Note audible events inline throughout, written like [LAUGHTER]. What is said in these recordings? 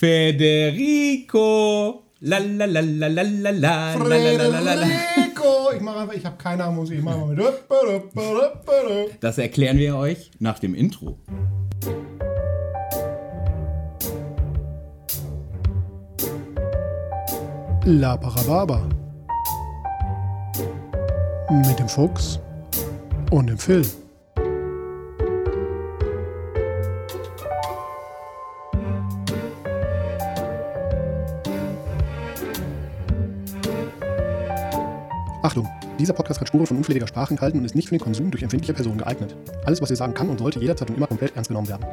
Federico. La la la la la la la. Federico. Ich mache einfach, ich habe keine Ahnung, Ich mache mal mit. Das erklären wir euch nach dem Intro. La Parababa. Mit dem Fuchs und dem Film. Dieser Podcast hat Spuren von unflätiger Sprache enthalten und ist nicht für den Konsum durch empfindliche Personen geeignet. Alles, was ihr sagen kann und sollte, jederzeit und immer komplett ernst genommen werden.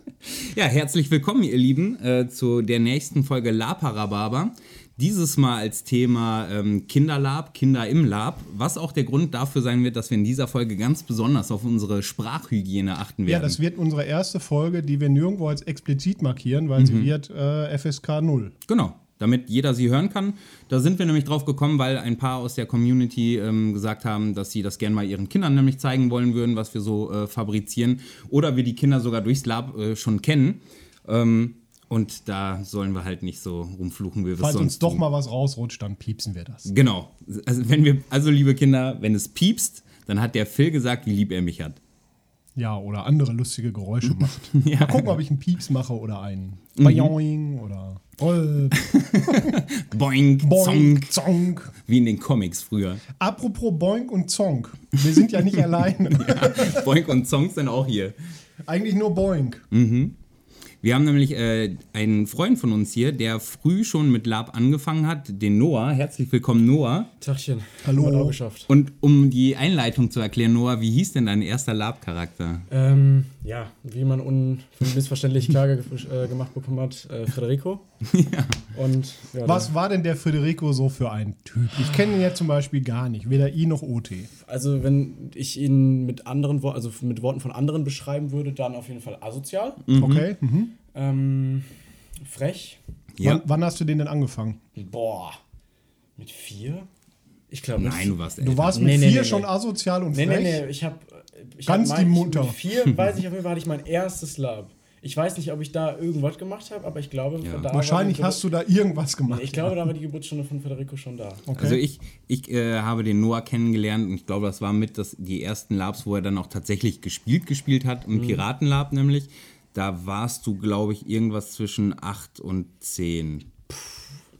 [LAUGHS] Ja, herzlich willkommen, ihr Lieben, äh, zu der nächsten Folge Laparababa. Dieses Mal als Thema ähm, Kinderlab, Kinder im Lab, was auch der Grund dafür sein wird, dass wir in dieser Folge ganz besonders auf unsere Sprachhygiene achten Ja, werden. das wird unsere erste Folge, die wir nirgendwo als explizit markieren, weil sie wird äh, FSK 0. Genau, damit jeder sie hören kann. Da sind wir nämlich drauf gekommen, weil ein paar aus der Community ähm, gesagt haben, dass sie das gerne mal ihren Kindern nämlich zeigen wollen würden, was wir so äh, fabrizieren. Oder wir die Kinder sogar durchs Lab äh, schon kennen. Ähm, und da sollen wir halt nicht so rumfluchen, wie wir es Falls sonst uns doch tun. mal was rausrutscht, dann piepsen wir das. Genau. Also, wenn wir, also liebe Kinder, wenn es piepst, dann hat der Phil gesagt, wie lieb er mich hat. Ja, oder andere lustige Geräusche [LAUGHS] macht. Ja. Mal gucken, ob ich einen Pieps mache oder einen Boing oder Rolp, [LAUGHS] Boing, Zonk, Boink, Zonk. wie in den Comics früher. Apropos Boink und Zonk. Wir sind ja nicht [LAUGHS] alleine. Boing und Zonk sind auch hier. Eigentlich nur Boink. Wir haben nämlich äh, einen Freund von uns hier, der früh schon mit Lab angefangen hat, den Noah. Herzlich willkommen, Noah. Tagchen. Hallo. Geschafft. Und um die Einleitung zu erklären, Noah, wie hieß denn dein erster Lab-Charakter? Ähm, ja, wie man unmissverständlich klar [LAUGHS] äh, gemacht bekommen hat, äh, Federico. Und ja, Was war denn der Federico so für ein Typ? Ich kenne ihn ja zum Beispiel gar nicht, weder I noch OT. also wenn ich ihn mit anderen Worten, also mit Worten von anderen beschreiben würde, dann auf jeden Fall asozial, Okay. Mhm. ähm, frech. Ja. Wann, wann hast du den denn angefangen? Boah, mit vier? Ich glaube Nein, du warst älter. Du warst mit Nee, nee, vier nee, schon nee. asozial und Nee, frech. nee, nee, ich habe ich Ganz hab die mein- Mutter. Mit vier, weiß ich [LAUGHS] auf jeden Fall, hatte ich mein erstes Lab. Ich weiß nicht, ob ich da irgendwas gemacht habe, aber ich glaube, Ja. da Wahrscheinlich hast du da irgendwas gemacht. Ich glaube, da war die Geburtsstunde von Federico schon da. Okay. Also ich, ich äh, habe den Noah kennengelernt und ich glaube, das war mit das, die ersten Labs, wo er dann auch tatsächlich gespielt gespielt hat, im Piratenlab nämlich. Da warst du, glaube ich, irgendwas zwischen 8 und 10.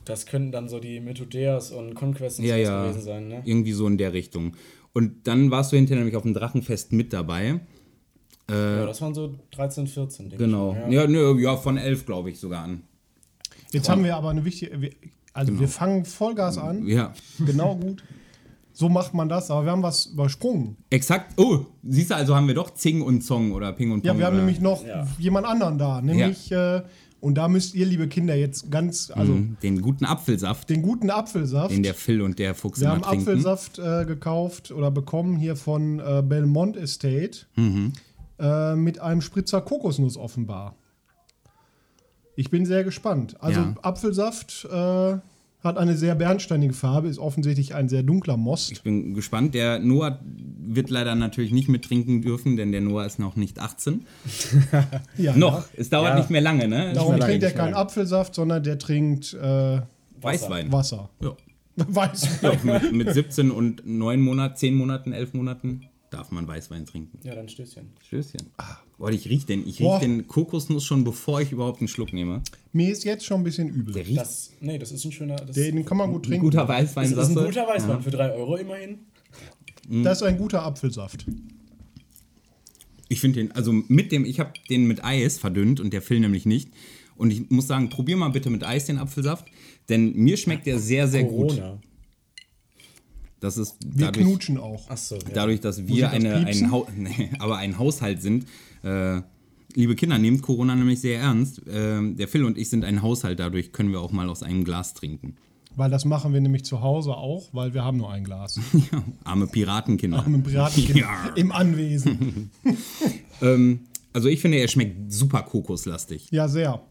Das können dann so die Methodeas und Conquests Ja, ja. gewesen sein, ne? Irgendwie so in der Richtung. Und dann warst du hinterher nämlich auf dem Drachenfest mit dabei. Ja, das waren so 13, 14, denke Genau. ich. Ja, nö, ja von 11, glaube ich, sogar an. Jetzt haben wir aber eine wichtige. wir- Also wir fangen Vollgas an. Ja. [LAUGHS] Genau gut. So macht man das, aber wir haben was übersprungen. Exakt. Oh, siehst du, also haben wir doch Zing und Zong oder Ping und Pong. Ja, wir haben oder? nämlich noch Ja. jemand anderen da. Nämlich, äh, und da müsst ihr, liebe Kinder, jetzt ganz, also Mhm, den guten Apfelsaft, den guten Apfelsaft. den der Phil und der Fuchs wir immer haben trinken. Apfelsaft äh, gekauft oder bekommen hier von äh, Belmont Estate Mhm. Äh, mit einem Spritzer Kokosnuss offenbar. Ich bin sehr gespannt. Also Ja. Apfelsaft äh, hat eine sehr bernsteinige Farbe, ist offensichtlich ein sehr dunkler Most. Ich bin gespannt. Der Noah wird leider natürlich nicht mittrinken dürfen, denn der Noah ist noch nicht 18. [LAUGHS] Ja, Noch. Es dauert Ja. nicht mehr lange, ne? Darum lange, trinkt er keinen. Apfelsaft, sondern der trinkt äh, Weißwein. Wasser. Ja. [LAUGHS] Weißwein. Ja, mit, mit 17 und 9 Monaten, 10 Monaten, 11 Monaten darf man Weißwein trinken. Ja, dann Stößchen. Stößchen. Boah, ich riech den. Ich riech Boah. den Kokosnuss schon, bevor ich überhaupt einen Schluck nehme. Mir ist jetzt schon ein bisschen übel. Der riecht Das, nee, das ist ein schöner. Das, Den kann man gut ein trinken. guter Weißwein, das ist ein guter Weißwein für 3 Euro immerhin. Das ist ein guter Apfelsaft. Ich finde den, also mit dem, ich habe den mit Eis verdünnt und der Phil nämlich nicht. Und ich muss sagen, probier mal bitte mit Eis den Apfelsaft, denn mir schmeckt der sehr, sehr gut. Das ist Wir dadurch, knutschen auch. Achso, ja. dadurch, dass wir eine, ein, [LAUGHS] nee, aber ein Haushalt sind. Äh, liebe Kinder, nehmt Corona nämlich sehr ernst. Ähm, der Phil und ich sind ein Haushalt, dadurch können wir auch mal aus einem Glas trinken. Weil das machen wir nämlich zu Hause auch, weil wir haben nur ein Glas. [LAUGHS] Ja, arme Piratenkinder. Mit dem Piratenkind [LAUGHS] Ja. im Anwesen. Ähm, also ich finde, er schmeckt super kokoslastig. Ja, sehr.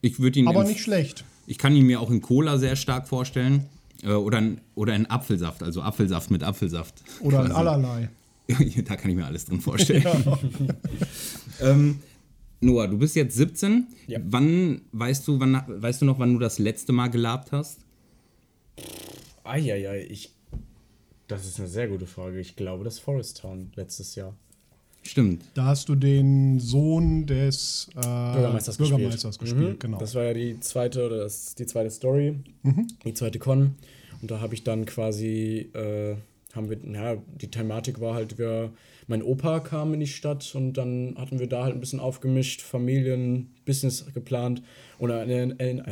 Ich würde ihn Aber nicht schlecht. Ich kann ihn mir auch in Cola sehr stark vorstellen. Äh, oder, ein, oder ein Apfelsaft, also Apfelsaft mit Apfelsaft. Oder ein allerlei. [LAUGHS] da kann ich mir alles drin vorstellen. [LAUGHS] ähm, Noah, du bist jetzt 17. Ja. Wann weißt du, wann weißt du noch, wann du das letzte Mal gelabt hast? Eieiei, ich. Das ist eine sehr gute Frage. Ich glaube, das Forest Town letztes Jahr. Stimmt. Da hast du den Sohn des äh, Bürgermeisters, Bürgermeisters gespielt. gespielt. Mhm. Genau. Das war ja die zweite oder das, die zweite Story, die zweite Con. Und da habe ich dann quasi, äh, haben wir, ja, die Thematik war halt, wir, mein Opa kam in die Stadt und dann hatten wir da halt ein bisschen aufgemischt, Familien, Business geplant. Und, am Ende- äh,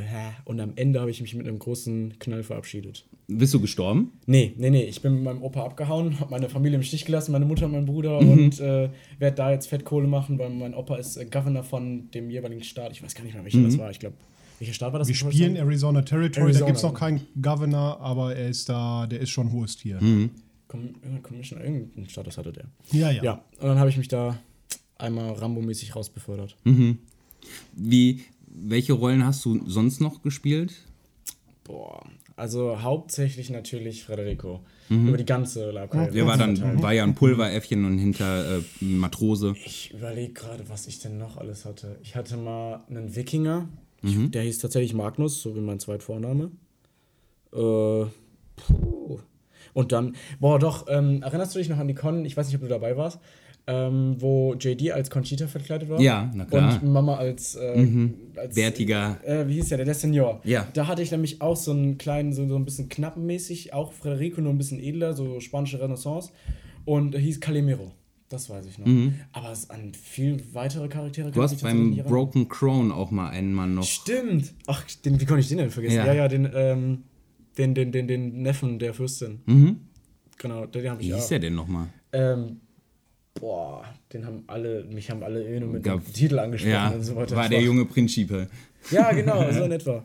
und am Ende habe ich mich mit einem großen Knall verabschiedet. Bist du gestorben? Nee, nee, nee. Ich bin mit meinem Opa abgehauen, habe meine Familie im Stich gelassen, meine Mutter und mein Bruder und äh, werde da jetzt Fettkohle machen, weil mein Opa ist äh, Governor von dem jeweiligen Staat. Ich weiß gar nicht mehr, welcher das war. Ich glaube, welcher Staat war das? Wir in spielen? Arizona Territory, da Arizona, gibt es noch genau. keinen Governor, aber er ist da, der ist schon hohes Tier. Irgendein Commissioner, irgendein Status hatte der. Ja, ja. Ja, und dann habe ich mich da einmal Rambo-mäßig rausbefördert. Wie, welche Rollen hast du sonst noch gespielt? Boah, also hauptsächlich natürlich Frederico. Über die ganze Labkarriere. Der war dann, war ja ein Pulveräffchen und hinter äh, Matrose. Ich überlege gerade, was ich denn noch alles hatte. Ich hatte mal einen Wikinger, ich, der hieß tatsächlich Magnus, so wie mein Zweitvorname. Äh, puh. Und dann, boah, doch, ähm, erinnerst du dich noch an die Con, ich weiß nicht, ob du dabei warst, ähm, wo JD als Conchita verkleidet war? Ja, na klar. Und Mama als, äh, als Wertiger. äh, wie hieß der, der, Senior. Ja. Da hatte ich nämlich auch so einen kleinen, so, so ein bisschen knappenmäßig, auch Federico, nur ein bisschen edler, so spanische Renaissance. Und hieß Calimero. Das weiß ich noch. Aber es an viel weitere Charaktere Mhm. Du hast beim. Broken Crown auch mal einen Mann noch. Stimmt. Ach, den, wie konnte ich den denn vergessen? Ja. Ja, ja, den, ähm, den, den, den, den Neffen der Fürstin. Genau, den, habe ich Wie auch. hieß der denn nochmal? Ähm, boah, den haben alle, mich haben alle nur mit Gab- dem Titel angesprochen Ja, und so weiter. war der junge Principe. Ja, genau, so [LAUGHS] in etwa.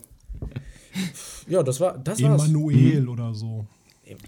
Ja, das war, das war's. Emanuel oder so.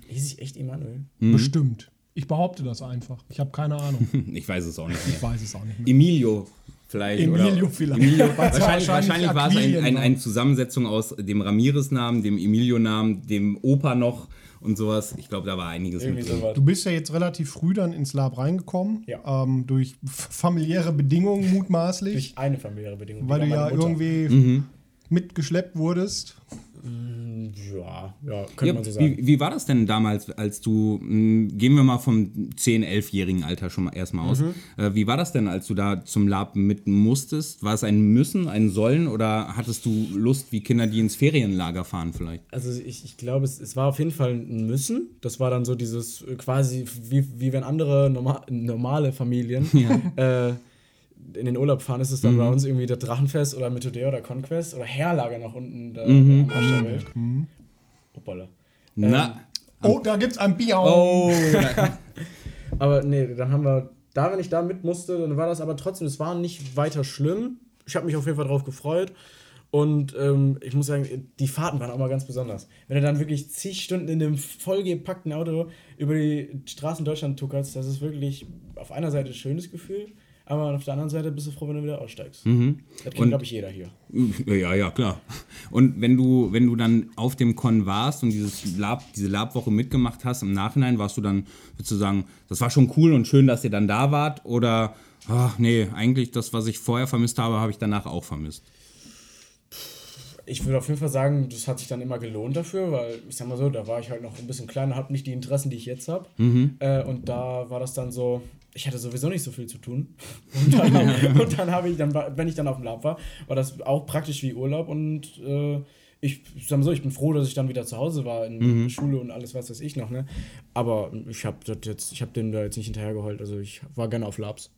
Hieß ich echt Emanuel? Mhm. Bestimmt. Ich behaupte das einfach. Ich habe keine Ahnung. [LAUGHS] Ich weiß es auch nicht Ich mehr. weiß es auch nicht mehr. Emilio vielleicht. Emilio oder, vielleicht. Emilio, wahrscheinlich wahrscheinlich war es ein, Aquilien ein, eine Zusammensetzung aus dem Ramirez-Namen, dem Emilio-Namen, dem Opa noch und sowas. Ich glaube, da war einiges Irgendwie mit drin. sowas. Du bist ja jetzt relativ früh dann ins Lab reingekommen. Ja. Ähm, durch familiäre Bedingungen mutmaßlich. Durch eine familiäre Bedingung. weil du ja Mutter. irgendwie mitgeschleppt wurdest. Ja, ja, könnte Ja, man so sagen. wie, wie war das denn damals, als du, mh, gehen wir mal vom 10-, 11-jährigen Alter schon mal erstmal aus, Mhm. äh, wie war das denn, als du da zum Lab mit musstest? War es ein Müssen, ein Sollen oder hattest du Lust, wie Kinder, die ins Ferienlager fahren vielleicht? Also ich, ich glaube, es, es war auf jeden Fall ein Müssen. Das war dann so dieses äh, quasi, wie, wie wenn andere norma normale Familien [LAUGHS] äh, in den Urlaub fahren, ist es dann bei uns irgendwie der Drachenfest oder Methodea oder Conquest oder Herlager noch unten da am Arsch der Welt. Hoppala. Na, Oh, da gibt's ein Bier. oh, [LAUGHS] Aber nee, dann haben wir, da wenn ich da mit musste, dann war das aber trotzdem, es war nicht weiter schlimm. Ich habe mich auf jeden Fall drauf gefreut. Und ähm, ich muss sagen, die Fahrten waren auch mal ganz besonders. Wenn du dann wirklich zig Stunden in dem vollgepackten Auto über die Straßen Deutschland tuckerst, das ist wirklich auf einer Seite ein schönes Gefühl, aber auf der anderen Seite bist du froh, wenn du wieder aussteigst. Das Und- kennt, glaube ich, jeder hier. Ja, ja, klar. Und wenn du, wenn du dann auf dem Con warst und dieses Lab, diese Labwoche mitgemacht hast, im Nachhinein warst du dann, würdest du sagen, das war schon cool und schön, dass ihr dann da wart? Oder, ach nee, eigentlich das, was ich vorher vermisst habe, habe ich danach auch vermisst. Ich würde auf jeden Fall sagen, das hat sich dann immer gelohnt dafür, weil ich sag mal so, da war ich halt noch ein bisschen kleiner, habe nicht die Interessen, die ich jetzt habe. Äh, und da war das dann so, ich hatte sowieso nicht so viel zu tun. [LAUGHS] Und dann, [LAUGHS] und dann habe ich, dann, wenn ich dann auf dem Lab war, war das auch praktisch wie Urlaub und äh, ich sag mal so, ich bin froh, dass ich dann wieder zu Hause war in Schule und alles, was weiß ich noch, ne? Aber ich habe jetzt, ich habe dem da jetzt nicht hinterhergeheult, also ich war gerne auf Labs.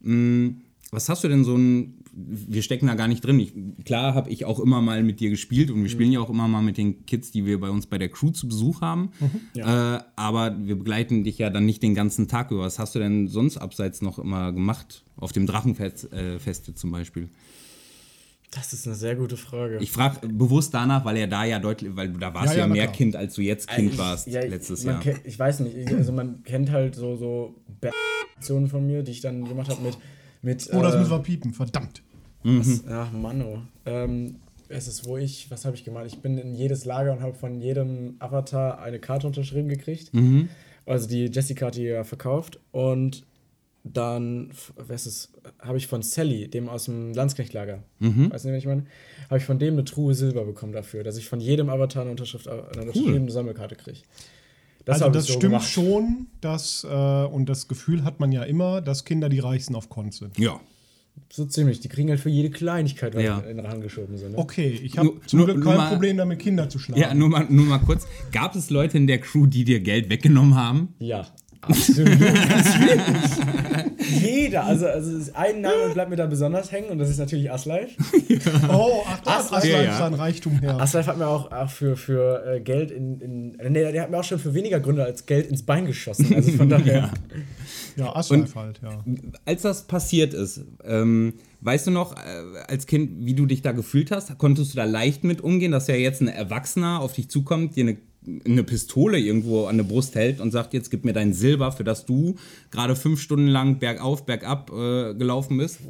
Was hast du denn so ein, wir stecken da gar nicht drin. Ich, klar habe ich auch immer mal mit dir gespielt und wir spielen ja auch immer mal mit den Kids, die wir bei uns bei der Crew zu Besuch haben. Äh, aber wir begleiten dich ja dann nicht den ganzen Tag über. Was hast du denn sonst abseits noch immer gemacht? Auf dem Drachenfest äh, Feste zum Beispiel. Das ist eine sehr gute Frage. Ich frage bewusst danach, weil er da ja deutlich, weil du da warst Ja, ja, ja, mehr klar. Kind, als du jetzt Kind Ich- warst ja, letztes Jahr. kennt- ich weiß nicht, ich- also man kennt halt so, so Aktionen von mir, die ich dann gemacht habe mit. Mit Oh, das äh, müssen wir piepen. Verdammt. was, Ach, Mann, oh. Ähm, es ist, wo ich, was habe ich gemacht? Ich bin in jedes Lager und habe von jedem Avatar eine Karte unterschrieben gekriegt. Mhm. Also die die ja verkauft und dann, was ist, habe ich von Sally, dem aus dem Landsknechtlager, Mhm. weißt du, was ich meine? Habe ich von dem eine Truhe Silber bekommen dafür, dass ich von jedem Avatar eine Unterschrift, eine unterschriebene Sammelkarte kriege. Also hab das so stimmt gemacht. schon, dass, äh, und das Gefühl hat man ja immer, dass Kinder die Reichsten auf Kont sind. Ja. So ziemlich. Die kriegen halt für jede Kleinigkeit was Ja. in den Hand geschoben. So, ne? Okay, ich habe Nur- zum nur- Glück nur kein mal- Problem damit, Kinder zu schlagen. Ja, nur mal, nur mal kurz. Gab es Leute in der Crew, die dir Geld weggenommen haben? Ja, absolut. [LAUGHS] Jeder. Also, also ein Name bleibt mir da besonders hängen und das ist natürlich Aslife. [LAUGHS] Oh, ach, da hat Ach, Aslan ja, ja. sein Reichtum her. Aslife hat mir auch, auch für, für äh, Geld in, in. Nee, der hat mir auch schon für weniger Gründe als Geld ins Bein geschossen. Also von [LAUGHS] daher. Ja, Aslan halt, ja. Als das passiert ist, ähm, weißt du noch, äh, als Kind, wie du dich da gefühlt hast? Konntest du da leicht mit umgehen, dass ja jetzt ein Erwachsener auf dich zukommt, dir eine, eine Pistole irgendwo an der Brust hält und sagt, jetzt gib mir dein Silber, für das du gerade fünf Stunden lang bergauf, bergab äh, gelaufen bist?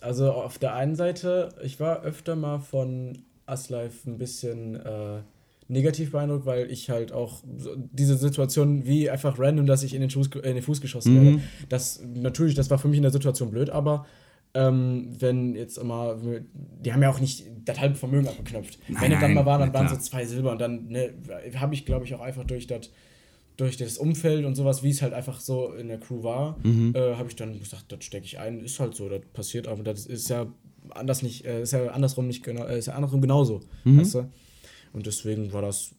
Also auf der einen Seite, ich war öfter mal von Aslife ein bisschen äh, negativ beeindruckt, weil ich halt auch diese Situation wie einfach random, dass ich in den, Fuß, in den Fuß geschossen werde. Das natürlich, das war für mich in der Situation blöd, aber ähm, wenn jetzt immer, die haben ja auch nicht das halbe Vermögen abgeknöpft. Nein, wenn es dann mal war, dann waren so zwei Silber und dann ne, habe ich, glaube ich, auch einfach durch das durch das Umfeld und sowas, wie es halt einfach so in der Crew war, äh, habe ich dann gesagt, das stecke ich ein, ist halt so, das passiert, aber das ist ja anders nicht, äh, ist ja andersrum nicht genau, ist ja andersrum genauso, weißt du? Und deswegen war das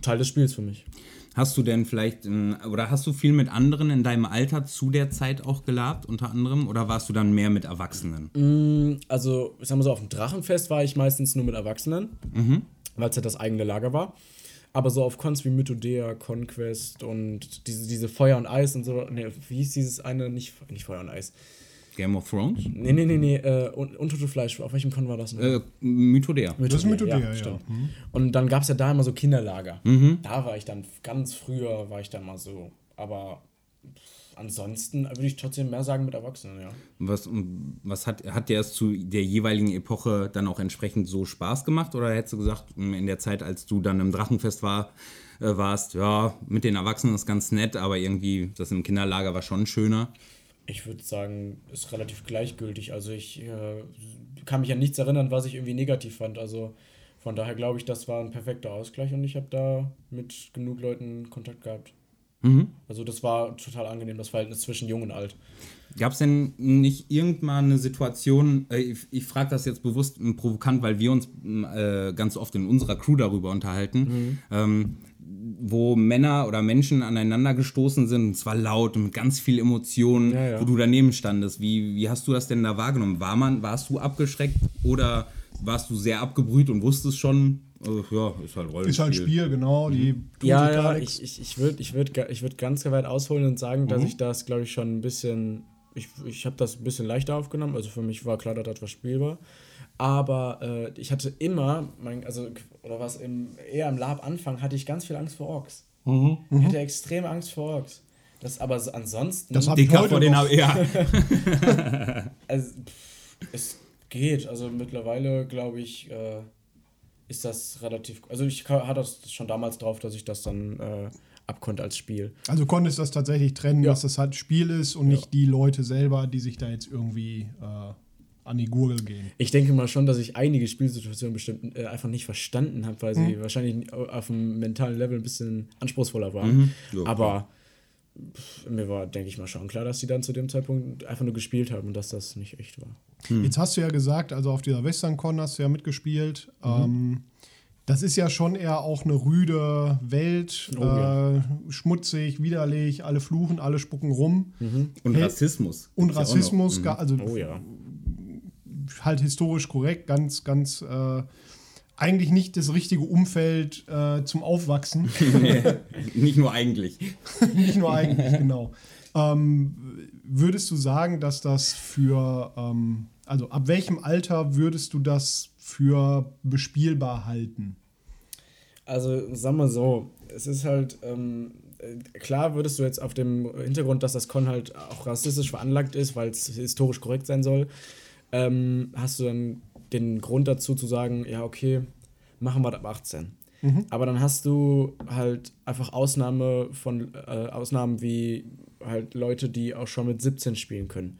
Teil des Spiels für mich. Hast du denn vielleicht, ähm, oder hast du viel mit anderen in deinem Alter zu der Zeit auch gelabt, unter anderem? Oder warst du dann mehr mit Erwachsenen? Also, ich sag mal so, auf dem Drachenfest war ich meistens nur mit Erwachsenen, weil es ja das eigene Lager war. Aber so auf Cons wie Mythodea, Conquest und diese, diese Feuer und Eis und so, ne, wie hieß dieses eine, nicht, nicht Feuer und Eis. Game of Thrones? Nee, nee, nee, nee, äh, Un- Untote Fleisch, auf welchem Con war das? Äh, Mythodea. Das ist Mythodea, ja. stimmt. Mhm. Und dann gab es ja da immer so Kinderlager. Da war ich dann, ganz früher war ich da mal so. Aber ansonsten würde ich trotzdem mehr sagen mit Erwachsenen, ja. Was, was hat, hat dir das zu der jeweiligen Epoche dann auch entsprechend so Spaß gemacht? Oder hättest du gesagt, mh, in der Zeit, als du dann im Drachenfest war, äh, warst, ja, mit den Erwachsenen ist ganz nett, aber irgendwie das im Kinderlager war schon schöner? Ich würde sagen, ist relativ gleichgültig. Also ich äh, kann mich an nichts erinnern, was ich irgendwie negativ fand. Also von daher glaube ich, das war ein perfekter Ausgleich und ich habe da mit genug Leuten Kontakt gehabt. Also das war total angenehm, das Verhältnis zwischen jung und alt. Gab es denn nicht irgendwann eine Situation, äh, ich, ich frage das jetzt bewusst provokant, weil wir uns äh, ganz oft in unserer Crew darüber unterhalten, ähm, wo Männer oder Menschen aneinander gestoßen sind, und zwar laut und mit ganz viel Emotionen, Ja, ja. wo du daneben standest. Wie, wie hast du das denn da wahrgenommen? War man, warst du abgeschreckt oder warst du sehr abgebrüht und wusstest schon, äh, ja, ist halt Rollenspiel. Ist halt Spiel, genau. Die tun Ja, ja, nichts. ich, ich, ich würde ich würd, ich würd ganz weit ausholen und sagen, dass ich das, glaube ich, schon ein bisschen, ich, ich habe das ein bisschen leichter aufgenommen. Also für mich war klar, dass das was Spiel war. Aber äh, ich hatte immer, mein, also, oder was im, eher im Lab-Anfang, hatte ich ganz viel Angst vor Orks. Ich hatte extrem Angst vor Orks. Das aber so ansonsten. Das hab ich Dicker heute vor den noch. ja. [LAUGHS] [LAUGHS] Also, pff, es geht. Also mittlerweile, glaube ich, äh, ist das relativ. Also ich hatte das schon damals drauf, dass ich das dann äh, abkonnte als Spiel. Also konntest das tatsächlich trennen, Ja. dass das halt Spiel ist und nicht die Leute selber, die sich da jetzt irgendwie äh, an die Gurgel gehen. Ich denke mal schon, dass ich einige Spielsituationen bestimmt äh, einfach nicht verstanden habe, weil sie wahrscheinlich auf dem mentalen Level ein bisschen anspruchsvoller waren. Ja, Aber pff, mir war, denke ich mal, schon klar, dass sie dann zu dem Zeitpunkt einfach nur gespielt haben und dass das nicht echt war. Jetzt hast du ja gesagt, also auf dieser WesternCon hast du ja mitgespielt. Ähm, das ist ja schon eher auch eine rüde Welt, Oh ja. äh, schmutzig, widerlich, alle fluchen, alle spucken rum. Und Hey, Rassismus. Und Gibt's ja. Rassismus, ga- also Oh ja. Halt historisch korrekt, ganz, ganz äh, eigentlich nicht das richtige Umfeld äh, zum Aufwachsen. [LAUGHS] Nicht nur eigentlich. [LAUGHS] nicht nur eigentlich, genau. Ähm, würdest du sagen, dass das für, ähm, also ab welchem Alter würdest du das für bespielbar halten? Also, sag mal so, es ist halt, ähm, äh, klar würdest du jetzt auf dem Hintergrund, dass das Con halt auch rassistisch veranlagt ist, weil es historisch korrekt sein soll, ähm, hast du dann den Grund dazu zu sagen, ja, okay, machen wir das ab 18. Aber dann hast du halt einfach Ausnahme von äh, Ausnahmen wie halt Leute, die auch schon mit 17 spielen können.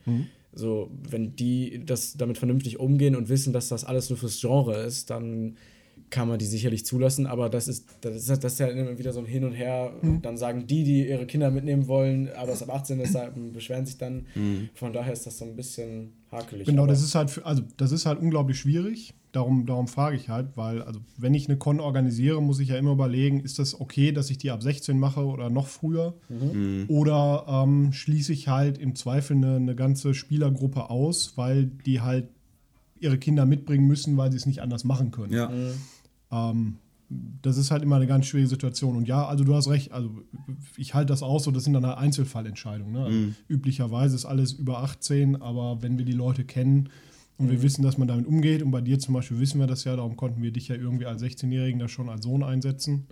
So, wenn die das damit vernünftig umgehen und wissen, dass das alles nur fürs Genre ist, dann kann man die sicherlich zulassen, aber das ist, das ist, das ist ja immer wieder so ein Hin und Her. Dann sagen die, die ihre Kinder mitnehmen wollen, aber es ab 18 ist, beschweren sich dann. Von daher ist das so ein bisschen hakelig. Genau, aber das ist halt, für, also das ist halt unglaublich schwierig. Darum, darum frage ich halt, weil, also wenn ich eine Con organisiere, muss ich ja immer überlegen, ist das okay, dass ich die ab 16 mache oder noch früher? Oder ähm, schließe ich halt im Zweifel eine, eine ganze Spielergruppe aus, weil die halt ihre Kinder mitbringen müssen, weil sie es nicht anders machen können. Ja. Ähm, das ist halt immer eine ganz schwierige Situation. Und ja, also du hast recht, also ich halte das aus, so das sind dann halt Einzelfallentscheidungen. Ne? Also Üblicherweise ist alles über 18, aber wenn wir die Leute kennen und wir wissen, dass man damit umgeht, und bei dir zum Beispiel wissen wir das ja, darum konnten wir dich ja irgendwie als 16-Jährigen da schon als Sohn einsetzen.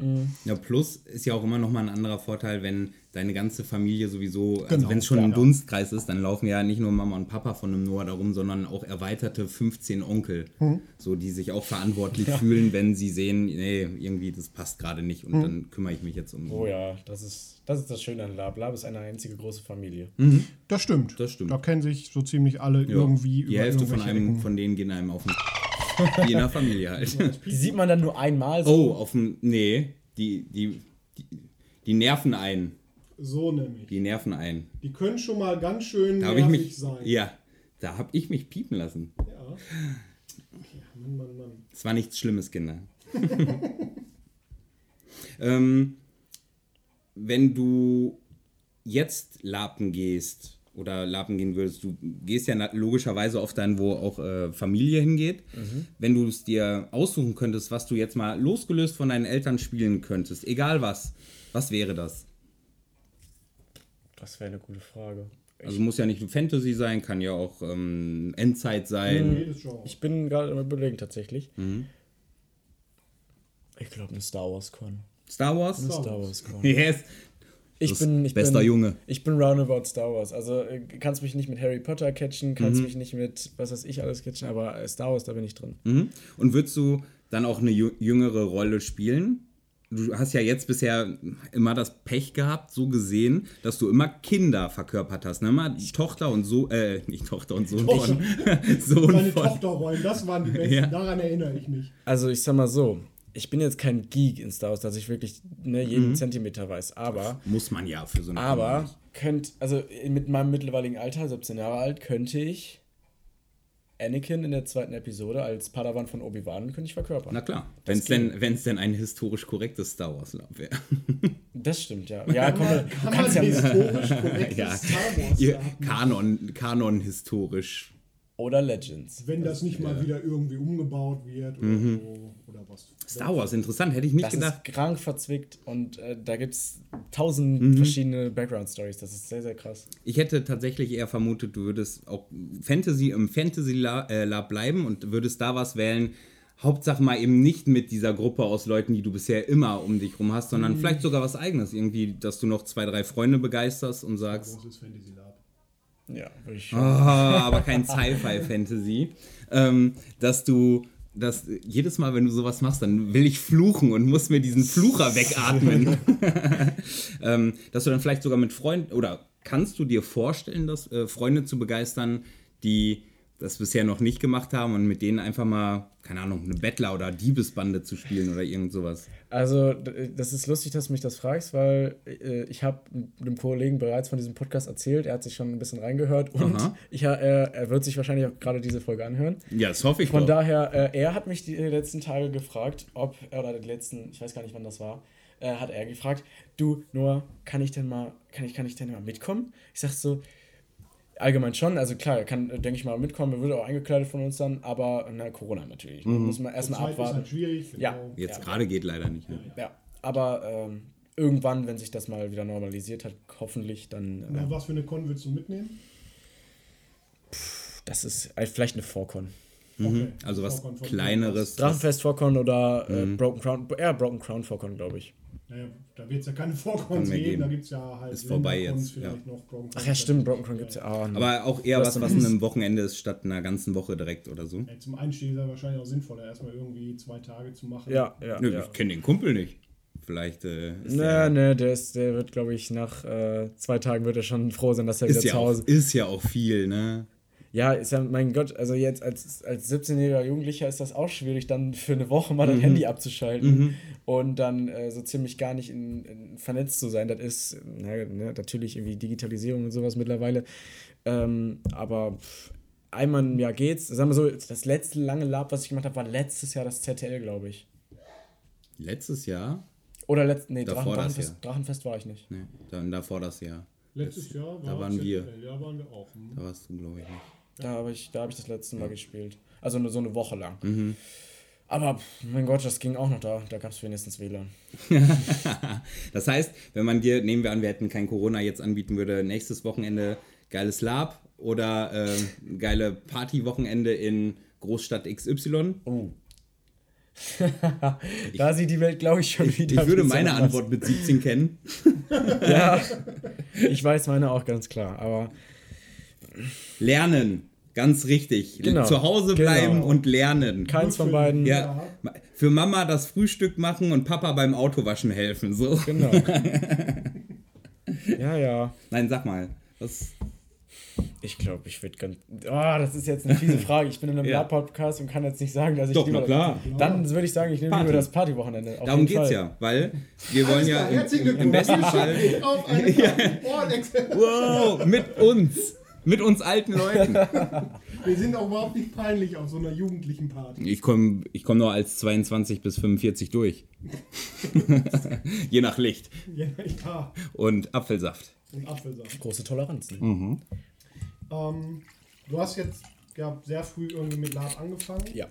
Ja, plus ist ja auch immer noch mal ein anderer Vorteil, wenn deine ganze Familie sowieso, also Genau, wenn es schon ja, ein ja. Dunstkreis ist, dann laufen ja nicht nur Mama und Papa von einem Noah darum, sondern auch erweiterte 15 Onkel, Mhm. so die sich auch verantwortlich [LAUGHS] fühlen, wenn sie sehen, nee, irgendwie das passt gerade nicht und dann kümmere ich mich jetzt um. Oh ja, das ist, das ist das Schöne an Lab. Lab ist eine einzige große Familie. Das stimmt. Das stimmt. Da kennen sich so ziemlich alle Ja. irgendwie Die Hälfte von einem Ecken. von denen gehen einem auf den [LAUGHS] Je nach Familie halt. [LAUGHS] Die sieht man dann nur einmal Oh, so. auf dem. Nee, die, die, die, die nerven ein. So nämlich. Die nerven ein. Die können schon mal ganz schön Da habe ich nervig mich. sein. Ja, da habe ich mich piepen lassen. Ja. Ja, Mann, Mann, Mann. Es war nichts Schlimmes, Kinder. [LAUGHS] ähm, wenn du jetzt Lapen gehst oder Lapen gehen würdest, du gehst ja logischerweise oft dann, wo auch äh, Familie hingeht. Wenn du es dir aussuchen könntest, was du jetzt mal losgelöst von deinen Eltern spielen könntest, egal was, was wäre das? Das wäre eine gute Frage. Also muss ja nicht Fantasy sein, kann ja auch ähm, Endzeit sein. Genre. Ich bin gerade am überlegen tatsächlich. Ich glaube eine Star Wars Con. Star Wars? Eine Star Wars Con. [LAUGHS] Yes. Ich bin, ich bester bin, Junge. Ich bin roundabout Star Wars. Also äh, kannst mich nicht mit Harry Potter catchen, kannst mich nicht mit was weiß ich alles catchen, aber äh, Star Wars, da bin ich drin. Mhm. Und würdest du dann auch eine jü- jüngere Rolle spielen? Du hast ja jetzt bisher immer das Pech gehabt, so gesehen, dass du immer Kinder verkörpert hast. Ne? Immer Tochter und so, äh, nicht Tochter und Sohn von. [LAUGHS] Sohn Meine von. Tochterrollen, das waren die besten. Ja. Daran erinnere ich mich. Also ich sag mal so, ich bin jetzt kein Geek in Star Wars, dass ich wirklich ne, jeden Zentimeter weiß, aber Muss man ja für so eine aber könnt also mit meinem mittlerweiligen Alter, 17 Jahre alt, könnte ich Anakin in der zweiten Episode als Padawan von Obi-Wan könnte ich verkörpern. Na klar, wenn es denn, wenn's denn ein historisch korrektes Star Wars Lab wäre. [LAUGHS] Das stimmt, ja. Ja, komm, Kann man ja historisch korrektes [LAUGHS] Ja. Star Wars sagen? Kanon, Kanon historisch. Oder Legends. Wenn das nicht mal wieder irgendwie umgebaut wird oder so oder was. Star Wars, interessant, hätte ich nicht Das gedacht. ist krank verzwickt und äh, da gibt es tausend verschiedene Background-Stories. Das ist sehr, sehr krass. Ich hätte tatsächlich eher vermutet, du würdest auch Fantasy im Fantasy Lab, äh, bleiben und würdest da was wählen. Hauptsache mal eben nicht mit dieser Gruppe aus Leuten, die du bisher immer um dich rum hast, sondern vielleicht sogar was eigenes. Irgendwie, dass du noch zwei, drei Freunde begeisterst und sagst, Das ist Fantasy Lab. Ja, würde ich oh, schon. aber kein Sci-Fi-Fantasy. Ähm, dass du, dass jedes Mal, wenn du sowas machst, dann will ich fluchen und muss mir diesen Flucher wegatmen. [LAUGHS] ähm, dass du dann vielleicht sogar mit Freunden oder kannst du dir vorstellen, dass äh, Freunde zu begeistern, die das bisher noch nicht gemacht haben und mit denen einfach mal, keine Ahnung, eine Bettler- oder Diebesbande zu spielen oder irgend sowas. Also, d- das ist lustig, dass du mich das fragst, weil äh, ich habe einem Kollegen bereits von diesem Podcast erzählt. Er hat sich schon ein bisschen reingehört und ich, er, er wird sich wahrscheinlich auch gerade diese Folge anhören. Ja, das hoffe ich Von doch. daher, äh, er hat mich die letzten Tage gefragt, ob, oder die letzten, ich weiß gar nicht, wann das war, äh, hat er gefragt, du, Noah, kann ich denn mal, kann ich, kann ich denn mal mitkommen? Ich sag so, allgemein schon, also klar, er kann, denke ich mal, mitkommen, er wird auch eingekleidet von uns dann, aber, na, Corona natürlich. Muss man erstmal Zeit ist abwarten. halt schwierig. Ja. genau. Jetzt Ja. gerade geht leider nicht. Ne? Ja, aber ähm, irgendwann, wenn sich das mal wieder normalisiert hat, hoffentlich, dann, äh, Na, was für eine Con willst du mitnehmen? das ist äh, vielleicht eine Vorcon. Okay. Also was Vorcon von- kleineres. Drachenfest Vorcon oder äh, Broken Crown, eher Broken Crown Vorcon, glaube ich. Naja, da wird es ja keine [LAUGHS] Vorcons mehr geben, geben. da gibt es ja halt. Ist vorbei jetzt, ja. Vielleicht noch Broncons. Ach ja, stimmt, Broken Con gibt es ja auch. Aber auch eher was, was Wrestling. einem Wochenende ist, statt einer ganzen Woche direkt oder so. Ja, zum Einstieg ist es wahrscheinlich auch sinnvoller, erstmal irgendwie zwei Tage zu machen. Ja, ja. Nö, ja. Ich kenne den Kumpel nicht. Vielleicht äh, ist Nee, der, nee, der, ist, der wird, glaube ich, nach äh, zwei Tagen wird er schon froh sein, dass er ist, wieder ja zu Hause ist ja auch viel, ne? Ja, ist ja, mein Gott, also jetzt als, als 17-jähriger Jugendlicher ist das auch schwierig, dann für eine Woche mal Mhm. das Handy abzuschalten und dann äh, so ziemlich gar nicht in, in, vernetzt zu sein. Das ist na, ne, natürlich irgendwie Digitalisierung und sowas mittlerweile. Ähm, aber einmal im Jahr geht's. Sagen wir so, das letzte lange Lab, was ich gemacht habe, war letztes Jahr das ZTL, glaube ich. Letztes Jahr? Oder letzt, nee, Davor Drachen, Drachenfest, Jahr. Drachenfest war ich nicht. Nee, dann davor das Jahr. Letztes Jahr war Da waren wir. ZL, Ja, waren wir auch. Hm. Da warst du, glaube ich, nicht. Da habe ich, da hab ich das letzte Mal gespielt. Also nur so eine Woche lang. Mhm. Aber mein Gott, das ging auch noch da. Da gab es wenigstens WLAN. [LAUGHS] Das heißt, wenn man dir, nehmen wir an, wir hätten kein Corona jetzt anbieten würde, nächstes Wochenende geiles Lab oder ähm, geile Partywochenende in Großstadt XY. Oh. [LAUGHS] da sieht die Welt, glaube ich, schon Ich wieder. würde ein bisschen meine. Antwort mit 17 kennen. [LAUGHS] Ja, ich weiß meine auch ganz klar. Aber Lernen, ganz richtig. Genau. Zu Hause bleiben Genau. und lernen. keins von beiden. Ja, für Mama das Frühstück machen und Papa beim Autowaschen helfen. So. Genau. [LAUGHS] ja, ja. Nein, sag mal. Was, Ich glaube, ich würde ganz. Oh, das ist jetzt eine fiese Frage. Ich bin in einem [LAUGHS] Ja. Lab-Podcast und kann jetzt nicht sagen, dass ich. Doch, lieber- na klar. Dann würde ich sagen, ich nehme Party. lieber das Partywochenende. Auf darum jeden geht's Fall. ja, weil wir wollen ja im, Herzlichen im Glückwunsch. besten Fall. Auf eine [LAUGHS] Party. Oh, Alex. Wow, mit uns. Mit uns alten Leuten. [LAUGHS] Wir sind auch überhaupt nicht peinlich auf so einer jugendlichen Party. Ich komme ich komm nur als 22 bis 45 durch. [LAUGHS] Je nach Licht. Ja, ja. Und Apfelsaft. Und Apfelsaft. Große Toleranz. Ne? Mhm. Ähm, du hast jetzt ja, sehr früh irgendwie mit Lab angefangen. Ja.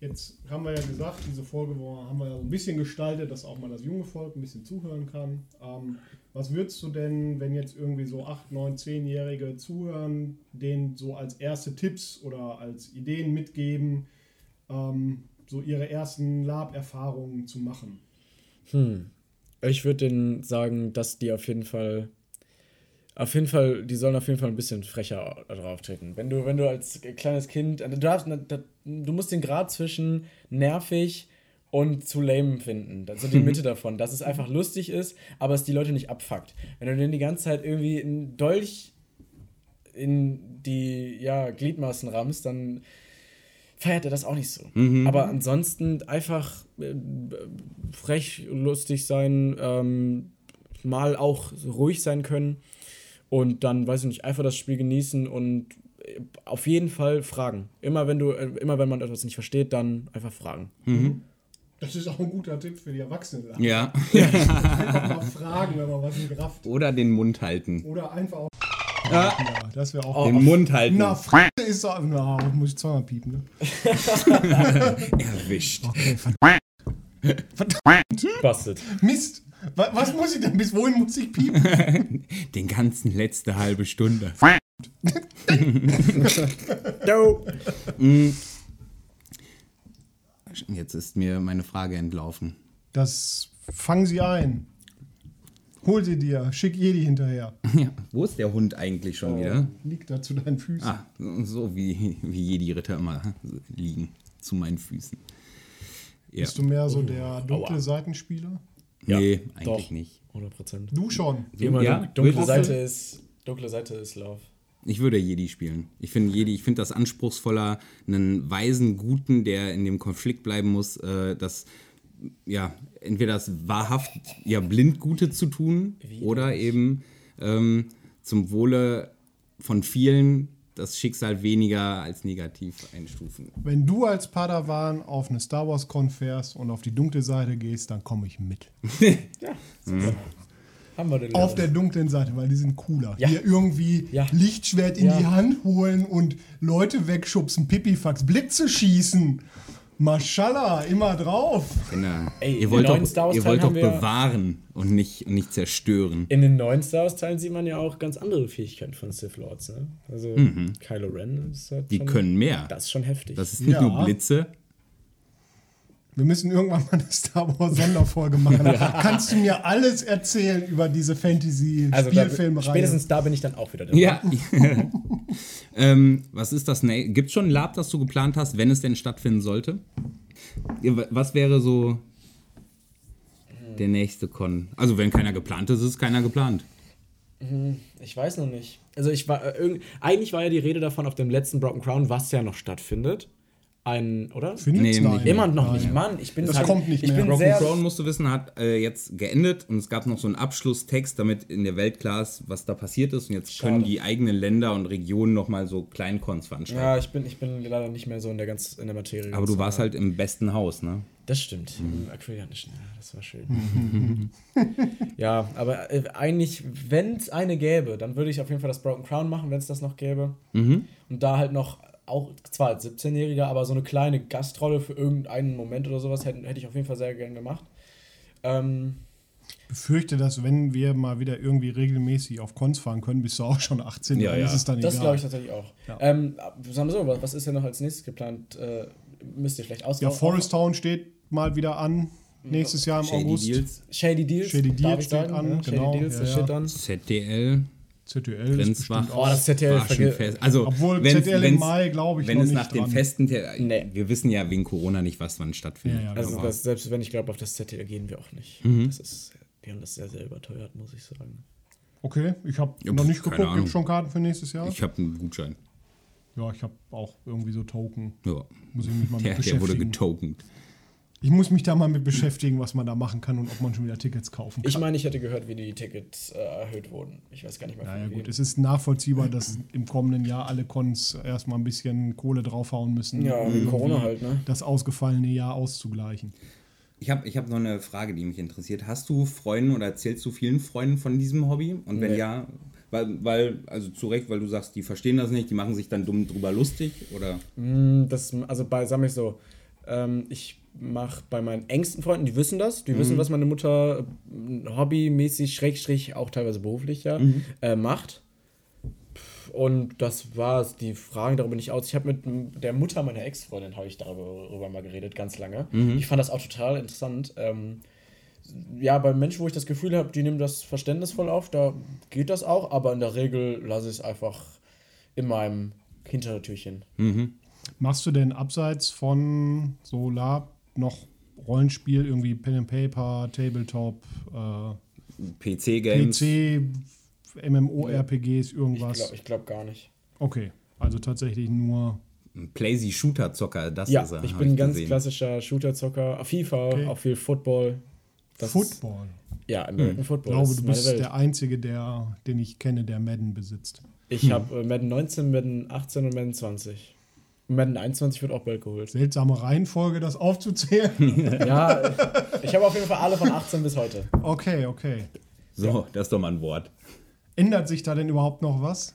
Jetzt haben wir ja gesagt, diese Folge wo- haben wir ja so ein bisschen gestaltet, dass auch mal das junge Volk ein bisschen zuhören kann. Ähm, was würdest du denn, wenn jetzt irgendwie so 8, 9, 10-Jährige zuhören, denen so als erste Tipps oder als Ideen mitgeben, ähm, so ihre ersten Lab-Erfahrungen zu machen? Ich würde denen sagen, dass die auf jeden Fall. Auf jeden Fall, die sollen auf jeden Fall ein bisschen frecher drauf treten. Wenn du, wenn du als kleines Kind, also du, darfst, du musst den Grad zwischen nervig und zu lame finden. Also die Mitte davon, dass es einfach lustig ist, aber es die Leute nicht abfuckt. Wenn du denen die ganze Zeit irgendwie einen Dolch in die ja, Gliedmaßen rammst, dann feiert er das auch nicht so. Aber ansonsten einfach äh, frech, lustig sein, ähm, mal auch ruhig sein können und dann, weiß ich nicht, einfach das Spiel genießen und äh, auf jeden Fall fragen. Immer wenn du, äh, immer wenn man etwas nicht versteht, dann einfach fragen. Das ist auch ein guter Tipp für die Erwachsenen. Ja. [LAUGHS] Einfach mal fragen, wenn man was nicht rafft. Oder den Mund halten. Oder einfach auch. Ja, das wäre auch. Den Mund halten. Na, F ist so. Na, muss ich zweimal piepen, ne? [LAUGHS] Erwischt. Bastet. Mist! Wa- Was muss ich denn? Bis wohin muss ich piepen? [LAUGHS] Den ganzen letzte halbe Stunde. Jetzt ist mir meine Frage entlaufen. Das fangen sie ein. Hol sie dir, schick Jedi hinterher. [LAUGHS] Ja, wo ist der Hund eigentlich schon wieder? Liegt da zu deinen Füßen. Ah, so wie, wie Jedi-Ritter immer liegen. Zu meinen Füßen. Ja. Bist du mehr so der dunkle Aua. Seitenspieler? Ja, nee, eigentlich doch. nicht. 100 Prozent. Du schon. Immer Ja, dun- dunkle Seite ist dunkle Seite ist Love. Ich würde Jedi spielen. Ich finde Jedi, ich finde das anspruchsvoller, einen weisen Guten, der in dem Konflikt bleiben muss, äh, das ja entweder das wahrhaft ja blind Gute zu tun oder eben ähm, zum Wohle von vielen das Schicksal weniger als negativ einstufen. Wenn du als Padawan auf eine Star Wars Con fährst und auf die dunkle Seite gehst, dann komme ich mit. [LAUGHS] Haben wir den Auf der dunklen Seite, weil die sind cooler. Ja. Hier irgendwie Ja. Lichtschwert in Ja. die Hand holen und Leute wegschubsen, Pipifax, Blitze schießen. Maschallah, immer drauf. Genau. Ey, ihr in wollt den neuen doch, ihr wollt doch bewahren und nicht, und nicht zerstören. In den neuen Star Wars Teilen sieht man ja auch ganz andere Fähigkeiten von Sith Lords. Ne? Also Kylo Ren ist halt Die schon, können mehr. Das ist schon heftig. Das ist nicht Ja. nur Blitze. Wir müssen irgendwann mal eine Star Wars Sonderfolge machen. [LAUGHS] Kannst du mir alles erzählen über diese fantasy Also da, Spielfilmreihe? spätestens da bin ich dann auch wieder dabei. Ja. [LAUGHS] ähm, was ist das? Gibt es schon ein Lab, das du geplant hast, wenn es denn stattfinden sollte? Was wäre so der nächste Con? Also wenn keiner geplant ist, ist keiner geplant. Ich weiß noch nicht. Also ich war äh, irgend- eigentlich war ja die Rede davon auf dem letzten Broken Crown, was ja noch stattfindet. Ein, oder? Findet Nee, nein. nicht Immer noch Nein. nicht, Mann. Ich bin Das halt, kommt nicht ich mehr. bin Broken sehr, Crown, musst du wissen, hat äh, jetzt geendet und es gab noch so einen Abschlusstext, damit in der Welt klar ist, was da passiert ist. Und jetzt Schade. können die eigenen Länder und Regionen nochmal so Kleincons veranstalten. Ja, ich bin, ich bin leider nicht mehr so in der ganz in der Materie. Aber du warst halt im besten Haus, ne? Das stimmt. Im Aquilianischen, ja, das war schön. [LAUGHS] ja, aber äh, eigentlich, wenn es eine gäbe, dann würde ich auf jeden Fall das Broken Crown machen, wenn es das noch gäbe. Und da halt noch, auch zwar als 17-Jähriger, aber so eine kleine Gastrolle für irgendeinen Moment oder sowas hätte, hätte ich auf jeden Fall sehr gern gemacht. Ähm, befürchte, dass wenn wir mal wieder irgendwie regelmäßig auf Cons fahren können, bist du auch schon 18, Ja, dann ja. ist es dann das egal. glaube ich tatsächlich auch. Ja. Ähm, sagen wir so, was, was ist denn noch als nächstes geplant? Äh, müsst ihr vielleicht aus ja, Forest Town steht mal wieder an, nächstes Jahr im Shady August. Deals, Shady Deals. Shady Deals ich steht an, ne? genau, Shady Deals, ja, das ja. steht an. ZDL, ZDL ist Grenzwach, bestimmt Oh, das ZDL Fest. Also, Obwohl ZDL im Mai, glaube ich, wenn noch es nicht nach den dran. festen, Ter- Nee. wir wissen ja wegen Corona nicht, was wann stattfindet. Ja, ja, Also Aber- das, selbst wenn ich glaube, auf das ZDL gehen wir auch nicht. Mhm. Das ist, die haben das sehr, sehr überteuert, muss ich sagen. Okay, ich habe Ja, noch nicht geguckt, habe schon Karten für nächstes Jahr. ich habe einen Gutschein. ja, ich habe auch irgendwie so Token. Ja. Muss ich mich mal mit Der, der wurde beschäftigen. getokent. Ich muss mich da mal mit beschäftigen, was man da machen kann und ob man schon wieder Tickets kaufen kann. Ich meine, ich hätte gehört, wie die Tickets äh, erhöht wurden. Ich weiß gar nicht mehr. Ja, von ja wem. gut, es ist nachvollziehbar, dass im kommenden Jahr alle Cons erstmal ein bisschen Kohle draufhauen müssen, ja, um Corona halt, ne? das ausgefallene Jahr auszugleichen. Ich habe ich hab noch eine Frage, die mich interessiert. Hast du Freunden oder erzählst du vielen Freunden von diesem Hobby? Und wenn Nee. ja, weil, weil, also zu Recht, weil du sagst, die verstehen das nicht, die machen sich dann dumm drüber lustig oder? Mm, Das, also bei, sag ich so, ähm, ich mache bei meinen engsten Freunden, die wissen das, die wissen, was meine Mutter äh, hobbymäßig, schrägstrich, auch teilweise beruflich ja, äh, macht. Und das war's. Die Fragen darüber nicht aus. Ich habe mit der Mutter meiner Ex-Freundin habe ich darüber, darüber mal geredet, ganz lange. Ich fand das auch total interessant. Ähm, ja, bei Menschen, wo ich das Gefühl habe, die nehmen das verständnisvoll auf, da geht das auch, aber in der Regel lasse ich es einfach in meinem Hintertürchen. Machst du denn abseits von so Lab noch Rollenspiel, irgendwie Pen and Paper, Tabletop, äh, PC-Games? PC, MMORPGs, Ich irgendwas? glaube ich glaub gar nicht. Okay, also tatsächlich nur. Playsy-Shooter-Zocker, das Ja, ist er. ich bin ein ganz gesehen. klassischer Shooter-Zocker. FIFA, Okay. auch viel Football. Das Football. Ist, ja, American Ich Football. glaube, das du bist Welt. der Einzige, der, den ich kenne, der Madden besitzt. Ich habe äh, Madden 19, Madden 18 und Madden 20. Madden 21 wird auch bald geholt. Seltsame Reihenfolge, das aufzuzählen. [LAUGHS] ja, ich habe auf jeden Fall alle von 18 bis heute. okay, okay. So, das ist doch mal ein Wort. Ändert sich da denn überhaupt noch was?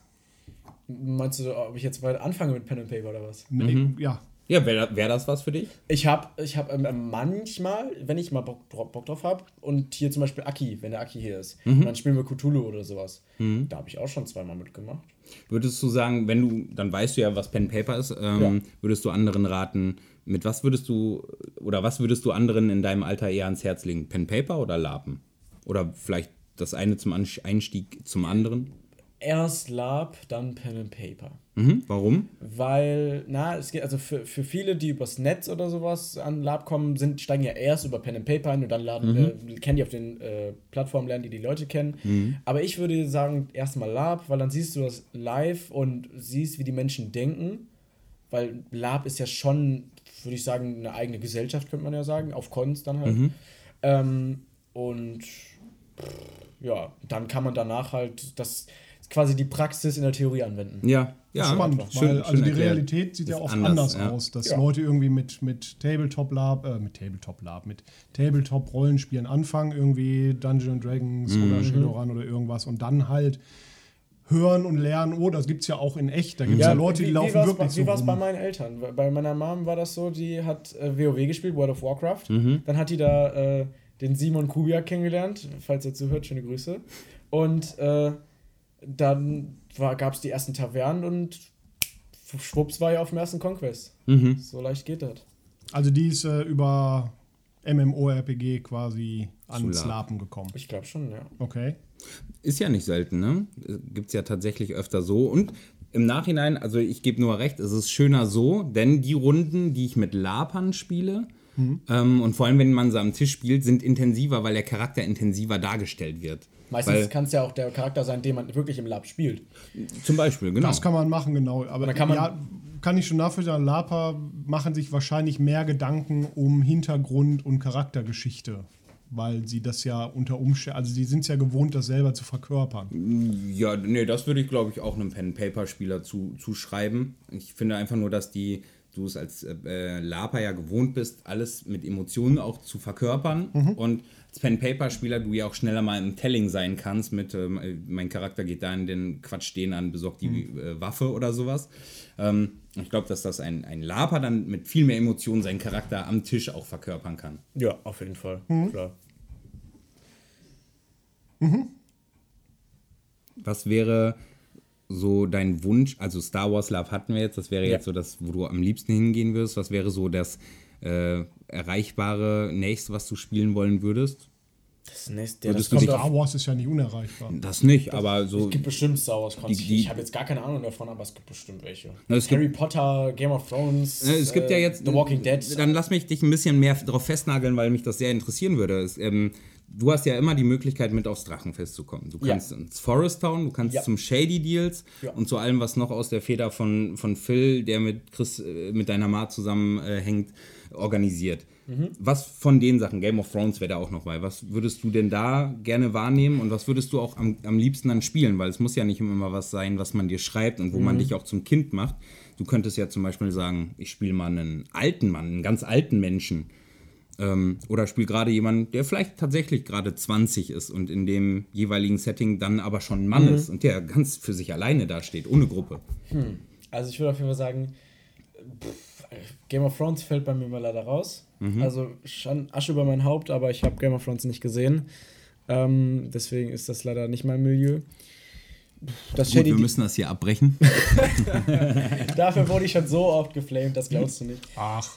Meinst du, ob ich jetzt bald anfange mit Pen and Paper oder was? Nee, Ja. Ja, wäre wär das was für dich? Ich habe ich hab, ähm, manchmal, wenn ich mal Bock, Bock drauf habe, und hier zum Beispiel Aki, wenn der Aki hier ist, und dann spielen wir Cthulhu oder sowas. Da habe ich auch schon zweimal mitgemacht. Würdest du sagen, wenn du, dann weißt du ja, was Pen Paper ist, ähm, Ja. würdest du anderen raten, mit was würdest du, oder was würdest du anderen in deinem Alter eher ans Herz legen? Pen Paper oder Lapen? Oder vielleicht das eine zum Einstieg zum anderen? Erst Lab, dann Pen and Paper. Mhm. Warum? Weil, na, es geht also für, für viele, die übers Netz oder sowas an Lab kommen, sind, steigen ja erst über Pen and Paper ein und dann laden, äh, kennen die auf den äh, Plattformen, lernen die die Leute kennen. Aber ich würde sagen, erstmal Lab, weil dann siehst du das live und siehst, wie die Menschen denken. Weil Lab ist ja schon, würde ich sagen, eine eigene Gesellschaft, könnte man ja sagen, auf Cons dann halt. Ähm, und ja, dann kann man danach halt das quasi die Praxis in der Theorie anwenden. Ja, ja. Spannend, schön- weil schön also die erklärt. Realität sieht ja oft anders, anders, ja. aus, dass Ja. Leute irgendwie mit, mit Tabletop Lab, äh, mit Tabletop Lab, mit Tabletop Rollenspielen anfangen, irgendwie Dungeons and Dragons Mhm. oder Shadowrun oder irgendwas und dann halt hören und lernen, oh, das gibt's ja auch in echt, da gibt's ja, Leute, die wie- laufen wie wirklich bei, so Wie war es bei meinen Eltern? Bei meiner Mom war das so, die hat äh, WoW gespielt, World of Warcraft. Mhm. Dann hat die da äh, den Simon Kubiak kennengelernt, falls er zuhört, schöne Grüße. Und äh, dann gab es die ersten Tavernen und schwupps war er auf dem ersten Conquest. Mhm. So leicht geht das. Also die ist äh, über MMORPG quasi ans. Lapen gekommen. Ich glaube schon, ja. Okay. Ist ja nicht selten, ne? Gibt es ja tatsächlich öfter so. Und im Nachhinein, also ich gebe nur recht, es ist schöner so, denn die Runden, die ich mit Lapern spiele, ähm, und vor allem, wenn man sie am Tisch spielt, sind intensiver, weil der Charakter intensiver dargestellt wird. Meistens kann es ja auch der Charakter sein, den man wirklich im Lab spielt. Zum Beispiel, genau. Das kann man machen, genau. Aber dann kann man- ja, kann ich schon nachvollziehen. Lapa machen sich wahrscheinlich mehr Gedanken um Hintergrund und Charaktergeschichte. Weil sie das ja unter Umständen, also sie sind es ja gewohnt, das selber zu verkörpern. Ja, nee, das würde ich, glaube ich, auch einem Pen-Paper-Spieler zu, zuschreiben. Ich finde einfach nur, dass die, du es als äh, Laper ja gewohnt bist, alles mit Emotionen auch zu verkörpern. Und als Pen-Paper-Spieler du ja auch schneller mal im Telling sein kannst mit, ähm, äh, mein Charakter geht da in den Quatsch den an, besorgt die äh, Waffe oder sowas. Ähm, ich glaube, dass das ein, ein Laper dann mit viel mehr Emotionen seinen Charakter am Tisch auch verkörpern kann. Ja, auf jeden Fall. Mhm. Klar. Was wäre so dein Wunsch? Also Star Wars Love hatten wir jetzt, das wäre Ja. jetzt so das, wo du am liebsten hingehen würdest. Was wäre so das äh, erreichbare nächste, was du spielen wollen würdest? Das nächste, ja, das Würdest kommt Star Wars ist ja nicht unerreichbar. Das nicht, aber so. es gibt bestimmt Star Wars Content. Ich habe jetzt gar keine Ahnung davon, aber es gibt bestimmt welche. Na, es gibt- Harry Potter, Game of Thrones, Äh, Es gibt ja äh, jetzt. The Walking Dead. Dann lass mich dich ein bisschen mehr darauf festnageln, weil mich das sehr interessieren würde. Es, ähm, du hast ja immer die Möglichkeit, mit aufs Drachenfest zu kommen. Du Ja. kannst ins Forest Town, du kannst Ja. zum Shady Deals Ja. und zu allem, was noch aus der Feder von, von Phil, der mit Chris, äh, mit deiner Ma zusammenhängt, äh, organisiert. Mhm. Was von den Sachen, Game of Thrones wäre da auch noch bei, was würdest du denn da gerne wahrnehmen und was würdest du auch am, am liebsten dann spielen? Weil es muss ja nicht immer was sein, was man dir schreibt und wo Mhm. man dich auch zum Kind macht. Du könntest ja zum Beispiel sagen, ich spiele mal einen alten Mann, einen ganz alten Menschen. Ähm, oder spiel gerade jemanden, der vielleicht tatsächlich gerade 20 ist und in dem jeweiligen Setting dann aber schon ein Mann Mhm. ist und der ganz für sich alleine dasteht, ohne Gruppe. Also ich würde auf jeden Fall sagen, pff, Game of Thrones fällt bei mir mal leider raus. Mhm. Also schon Asche über mein Haupt, aber ich habe Game of Thrones nicht gesehen. Ähm, deswegen ist das leider nicht mein Milieu. Das Gut, Shady wir müssen das hier abbrechen. [LAUGHS] Dafür wurde ich schon so oft geflamed, das glaubst du nicht. Ach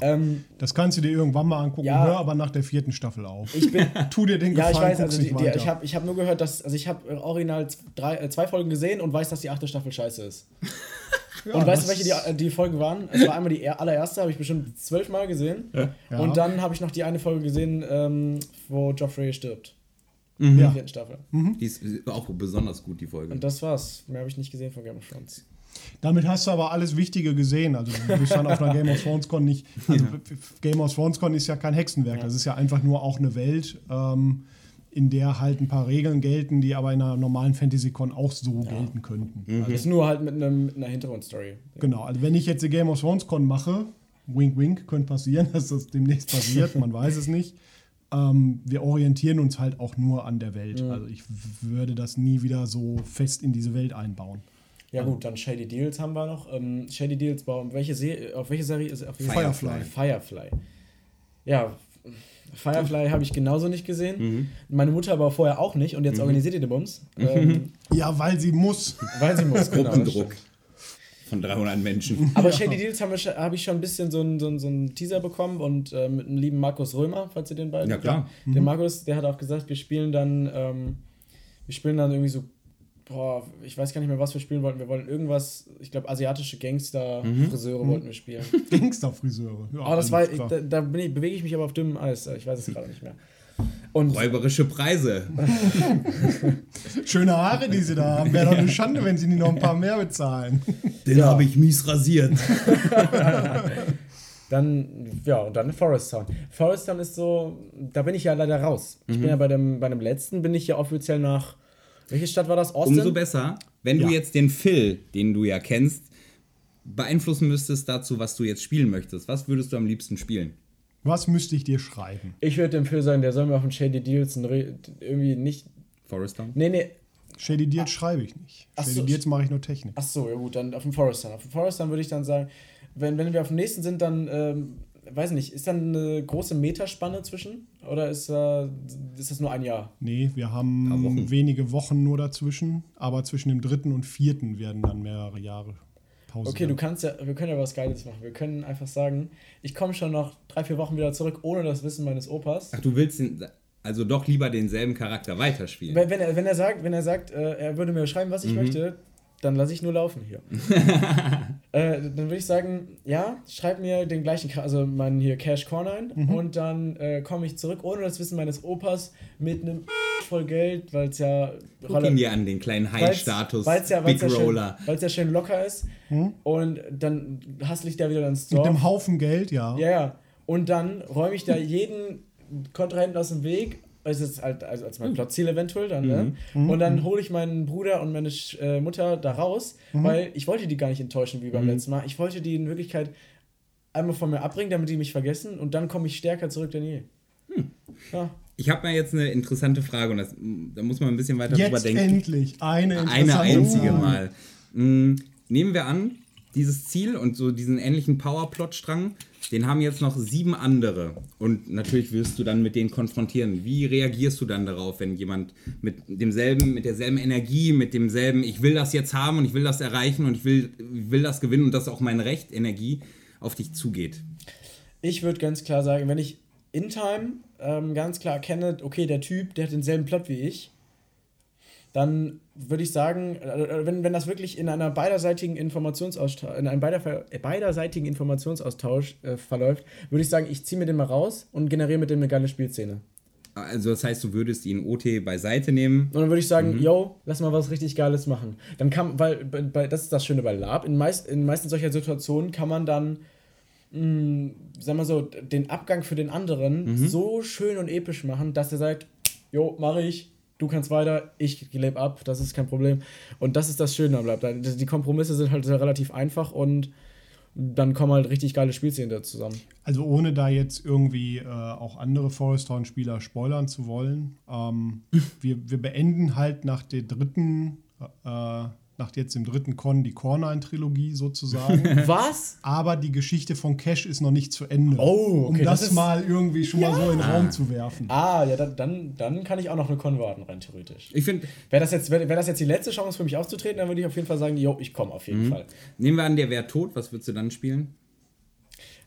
ja. Ähm, Das kannst du dir irgendwann mal angucken. Ja. Hör aber nach der vierten Staffel auf. ich bin, [LAUGHS] Tu dir den ja, Gefallen, ich weiß, also die, nicht die, ich habe ich hab nur gehört, dass, also ich habe original drei, äh, zwei Folgen gesehen und weiß, dass die achte Staffel scheiße ist. Ja, und weißt du, welche die, die Folgen waren? Es war einmal die er- allererste, habe ich bestimmt zwölfmal gesehen. Ja. Und dann habe ich noch die eine Folge gesehen, ähm, wo Joffrey stirbt. In der vierten Staffel. Die ist auch besonders gut, die Folge. Und das war's. Mehr habe ich nicht gesehen von Game of Thrones. Damit hast du aber alles Wichtige gesehen. Also du bist dann auf einer Game of Thrones Con nicht. [LAUGHS] Also Game of Thrones Con ist ja kein Hexenwerk. Das ist ja einfach nur auch eine Welt, ähm, in der halt ein paar Regeln gelten, die aber in einer normalen Fantasy Con auch so gelten könnten. Das ist nur halt mit, einem, mit einer Hintergrundstory. Genau. Also wenn ich jetzt die Game of Thrones Con mache, wink wink, könnte passieren, [LAUGHS] dass das demnächst passiert. Man weiß es nicht. Ähm, wir orientieren uns halt auch nur an der Welt. Also ich würde das nie wieder so fest in diese Welt einbauen. Ja gut, dann Shady Deals haben wir noch. Ähm, Shady Deals, welche Serie, auf welche Serie ist auf welche Firefly. Firefly. Ja, Firefly habe ich genauso nicht gesehen. Mhm. Meine Mutter aber vorher auch nicht und jetzt organisiert die den Bums. Ähm, Ja, weil sie muss. weil sie muss, genau. Gruppendruck von 300 Menschen. Aber Shady Deals habe ich, hab ich schon ein bisschen so einen so so einen Teaser bekommen und äh, mit dem lieben Markus Römer, falls ihr den beiden Ja, klar. Der Markus, der hat auch gesagt, wir spielen dann, ähm, wir spielen dann irgendwie so, boah, ich weiß gar nicht mehr, was wir spielen wollten. Wir wollten irgendwas, ich glaube, asiatische Gangster-Friseure wollten wir spielen. [LAUGHS] Gangsterfriseure. Ja, Aber das war, klar. da, da bin ich, bewege ich mich aber auf dünnem Eis. Ich weiß es gerade nicht mehr. Und Räuberische Preise. [LAUGHS] Schöne Haare, die sie da haben. Wäre doch eine Schande, wenn sie nicht noch ein paar mehr bezahlen. [LAUGHS] Den Ja. habe ich mies rasiert. dann, ja, und dann Forest Town. Forest Town ist so, da bin ich ja leider raus. Ich Mhm. bin ja bei dem, bei dem letzten, bin ich ja offiziell nach, welche Stadt war das? Austin? Umso besser, wenn du Ja. jetzt den Phil, den du ja kennst, beeinflussen müsstest dazu, was du jetzt spielen möchtest. Was würdest du am liebsten spielen? Was müsste ich dir schreiben? Ich würde dem Phil sagen, der soll mir auf den Shady Deals irgendwie nicht, Forest Town? nee, nee, Shady Deals schreibe ich nicht. Ach Shady so. Deals mache ich nur Technik. Ach so, ja gut, dann auf dem Forest Town. Auf dem Forest Town würde ich dann sagen, wenn, wenn wir auf dem nächsten sind, dann, ähm, weiß nicht, ist dann eine große Meterspanne zwischen? Oder ist, äh, ist das nur ein Jahr? Nee, wir haben Wochen. wenige Wochen nur dazwischen, aber zwischen dem dritten und vierten werden dann mehrere Jahre. Pause. Okay, du kannst ja, wir können ja was Geiles machen. Wir können einfach sagen, ich komme schon noch drei, vier Wochen wieder zurück, ohne das Wissen meines Opas. Ach, du willst den, also doch lieber denselben Charakter weiterspielen. Wenn, wenn, er, wenn er sagt, wenn er sagt, äh, er würde mir schreiben, was ich möchte, dann lasse ich nur laufen hier. [LAUGHS] äh, dann würde ich sagen, ja, schreib mir den gleichen, also meinen hier Cash Corner ein und dann äh, komme ich zurück, ohne das Wissen meines Opas, mit einem [LAUGHS] voll Geld, weil es ja Guck ihn dir an, den kleinen High-Status, weil's ja, Big ja Roller. Schön, weil's ja schön locker ist. Und dann hassle ich da wieder ins Mit Dorf. dem Haufen Geld, ja. Ja, ja. Und dann räume ich da jeden Kontrahenten aus dem Weg. Das ist halt also als mein Plotziel eventuell dann, ne? Und dann hole ich meinen Bruder und meine Sch äh, Mutter da raus, weil ich wollte die gar nicht enttäuschen wie beim letzten Mal. Ich wollte die in Wirklichkeit einmal von mir abbringen, damit die mich vergessen und dann komme ich stärker zurück denn je. Ja. Ich habe mir jetzt eine interessante Frage und das, da muss man ein bisschen weiter drüber Jetzt denken. endlich eine Eine interessante einzige Frage. Mal. Mm, Nehmen wir an, dieses Ziel und so diesen ähnlichen Powerplot-Strang, den haben jetzt noch sieben andere. Und natürlich wirst du dann mit denen konfrontieren. Wie reagierst du dann darauf, wenn jemand mit demselben, mit derselben Energie, mit demselben, ich will das jetzt haben und ich will das erreichen und ich will, will das gewinnen und das ist auch mein Recht, Energie, auf dich zugeht? Ich würde ganz klar sagen, wenn ich in Time ähm, ganz klar erkenne, okay, der Typ, der hat denselben Plot wie ich, dann würde ich sagen, äh, wenn, wenn das wirklich in einer beiderseitigen Informationsaustausch, in einem beider, äh, beiderseitigen Informationsaustausch äh, verläuft, würde ich sagen, ich ziehe mir den mal raus und generiere mit dem eine geile Spielszene. Also das heißt, du würdest ihn OT beiseite nehmen. Und dann würde ich sagen, yo, lass mal was richtig Geiles machen. Dann kann, weil, bei, das ist das Schöne bei Lab, in, meist, in meisten solcher Situationen kann man dann, mh, sag mal so, den Abgang für den anderen so schön und episch machen, dass er sagt, jo, mache ich, du kannst weiter, ich lebe ab, das ist kein Problem. Und das ist das Schöne am Lab. Die die Kompromisse sind halt relativ einfach und dann kommen halt richtig geile Spielszenen da zusammen. Also ohne da jetzt irgendwie äh, auch andere Forest Town-Spieler spoilern zu wollen. Ähm, [LAUGHS] wir, wir beenden halt nach der dritten, äh, nach jetzt dem dritten Con die Cornine-Trilogie sozusagen. [LAUGHS] Was? Aber die Geschichte von Cash ist noch nicht zu Ende. Oh, um okay, das, das ist- mal irgendwie schon mal so in den Raum zu werfen. Ah, ja, dann, dann, kann ich auch noch eine Con warten, rein theoretisch. Ich finde, Wäre das, jetzt, wär, wär das jetzt die letzte Chance für mich aufzutreten, dann würde ich auf jeden Fall sagen, jo, ich komme auf jeden Fall. nehmen wir an, der wäre tot, was würdest du dann spielen?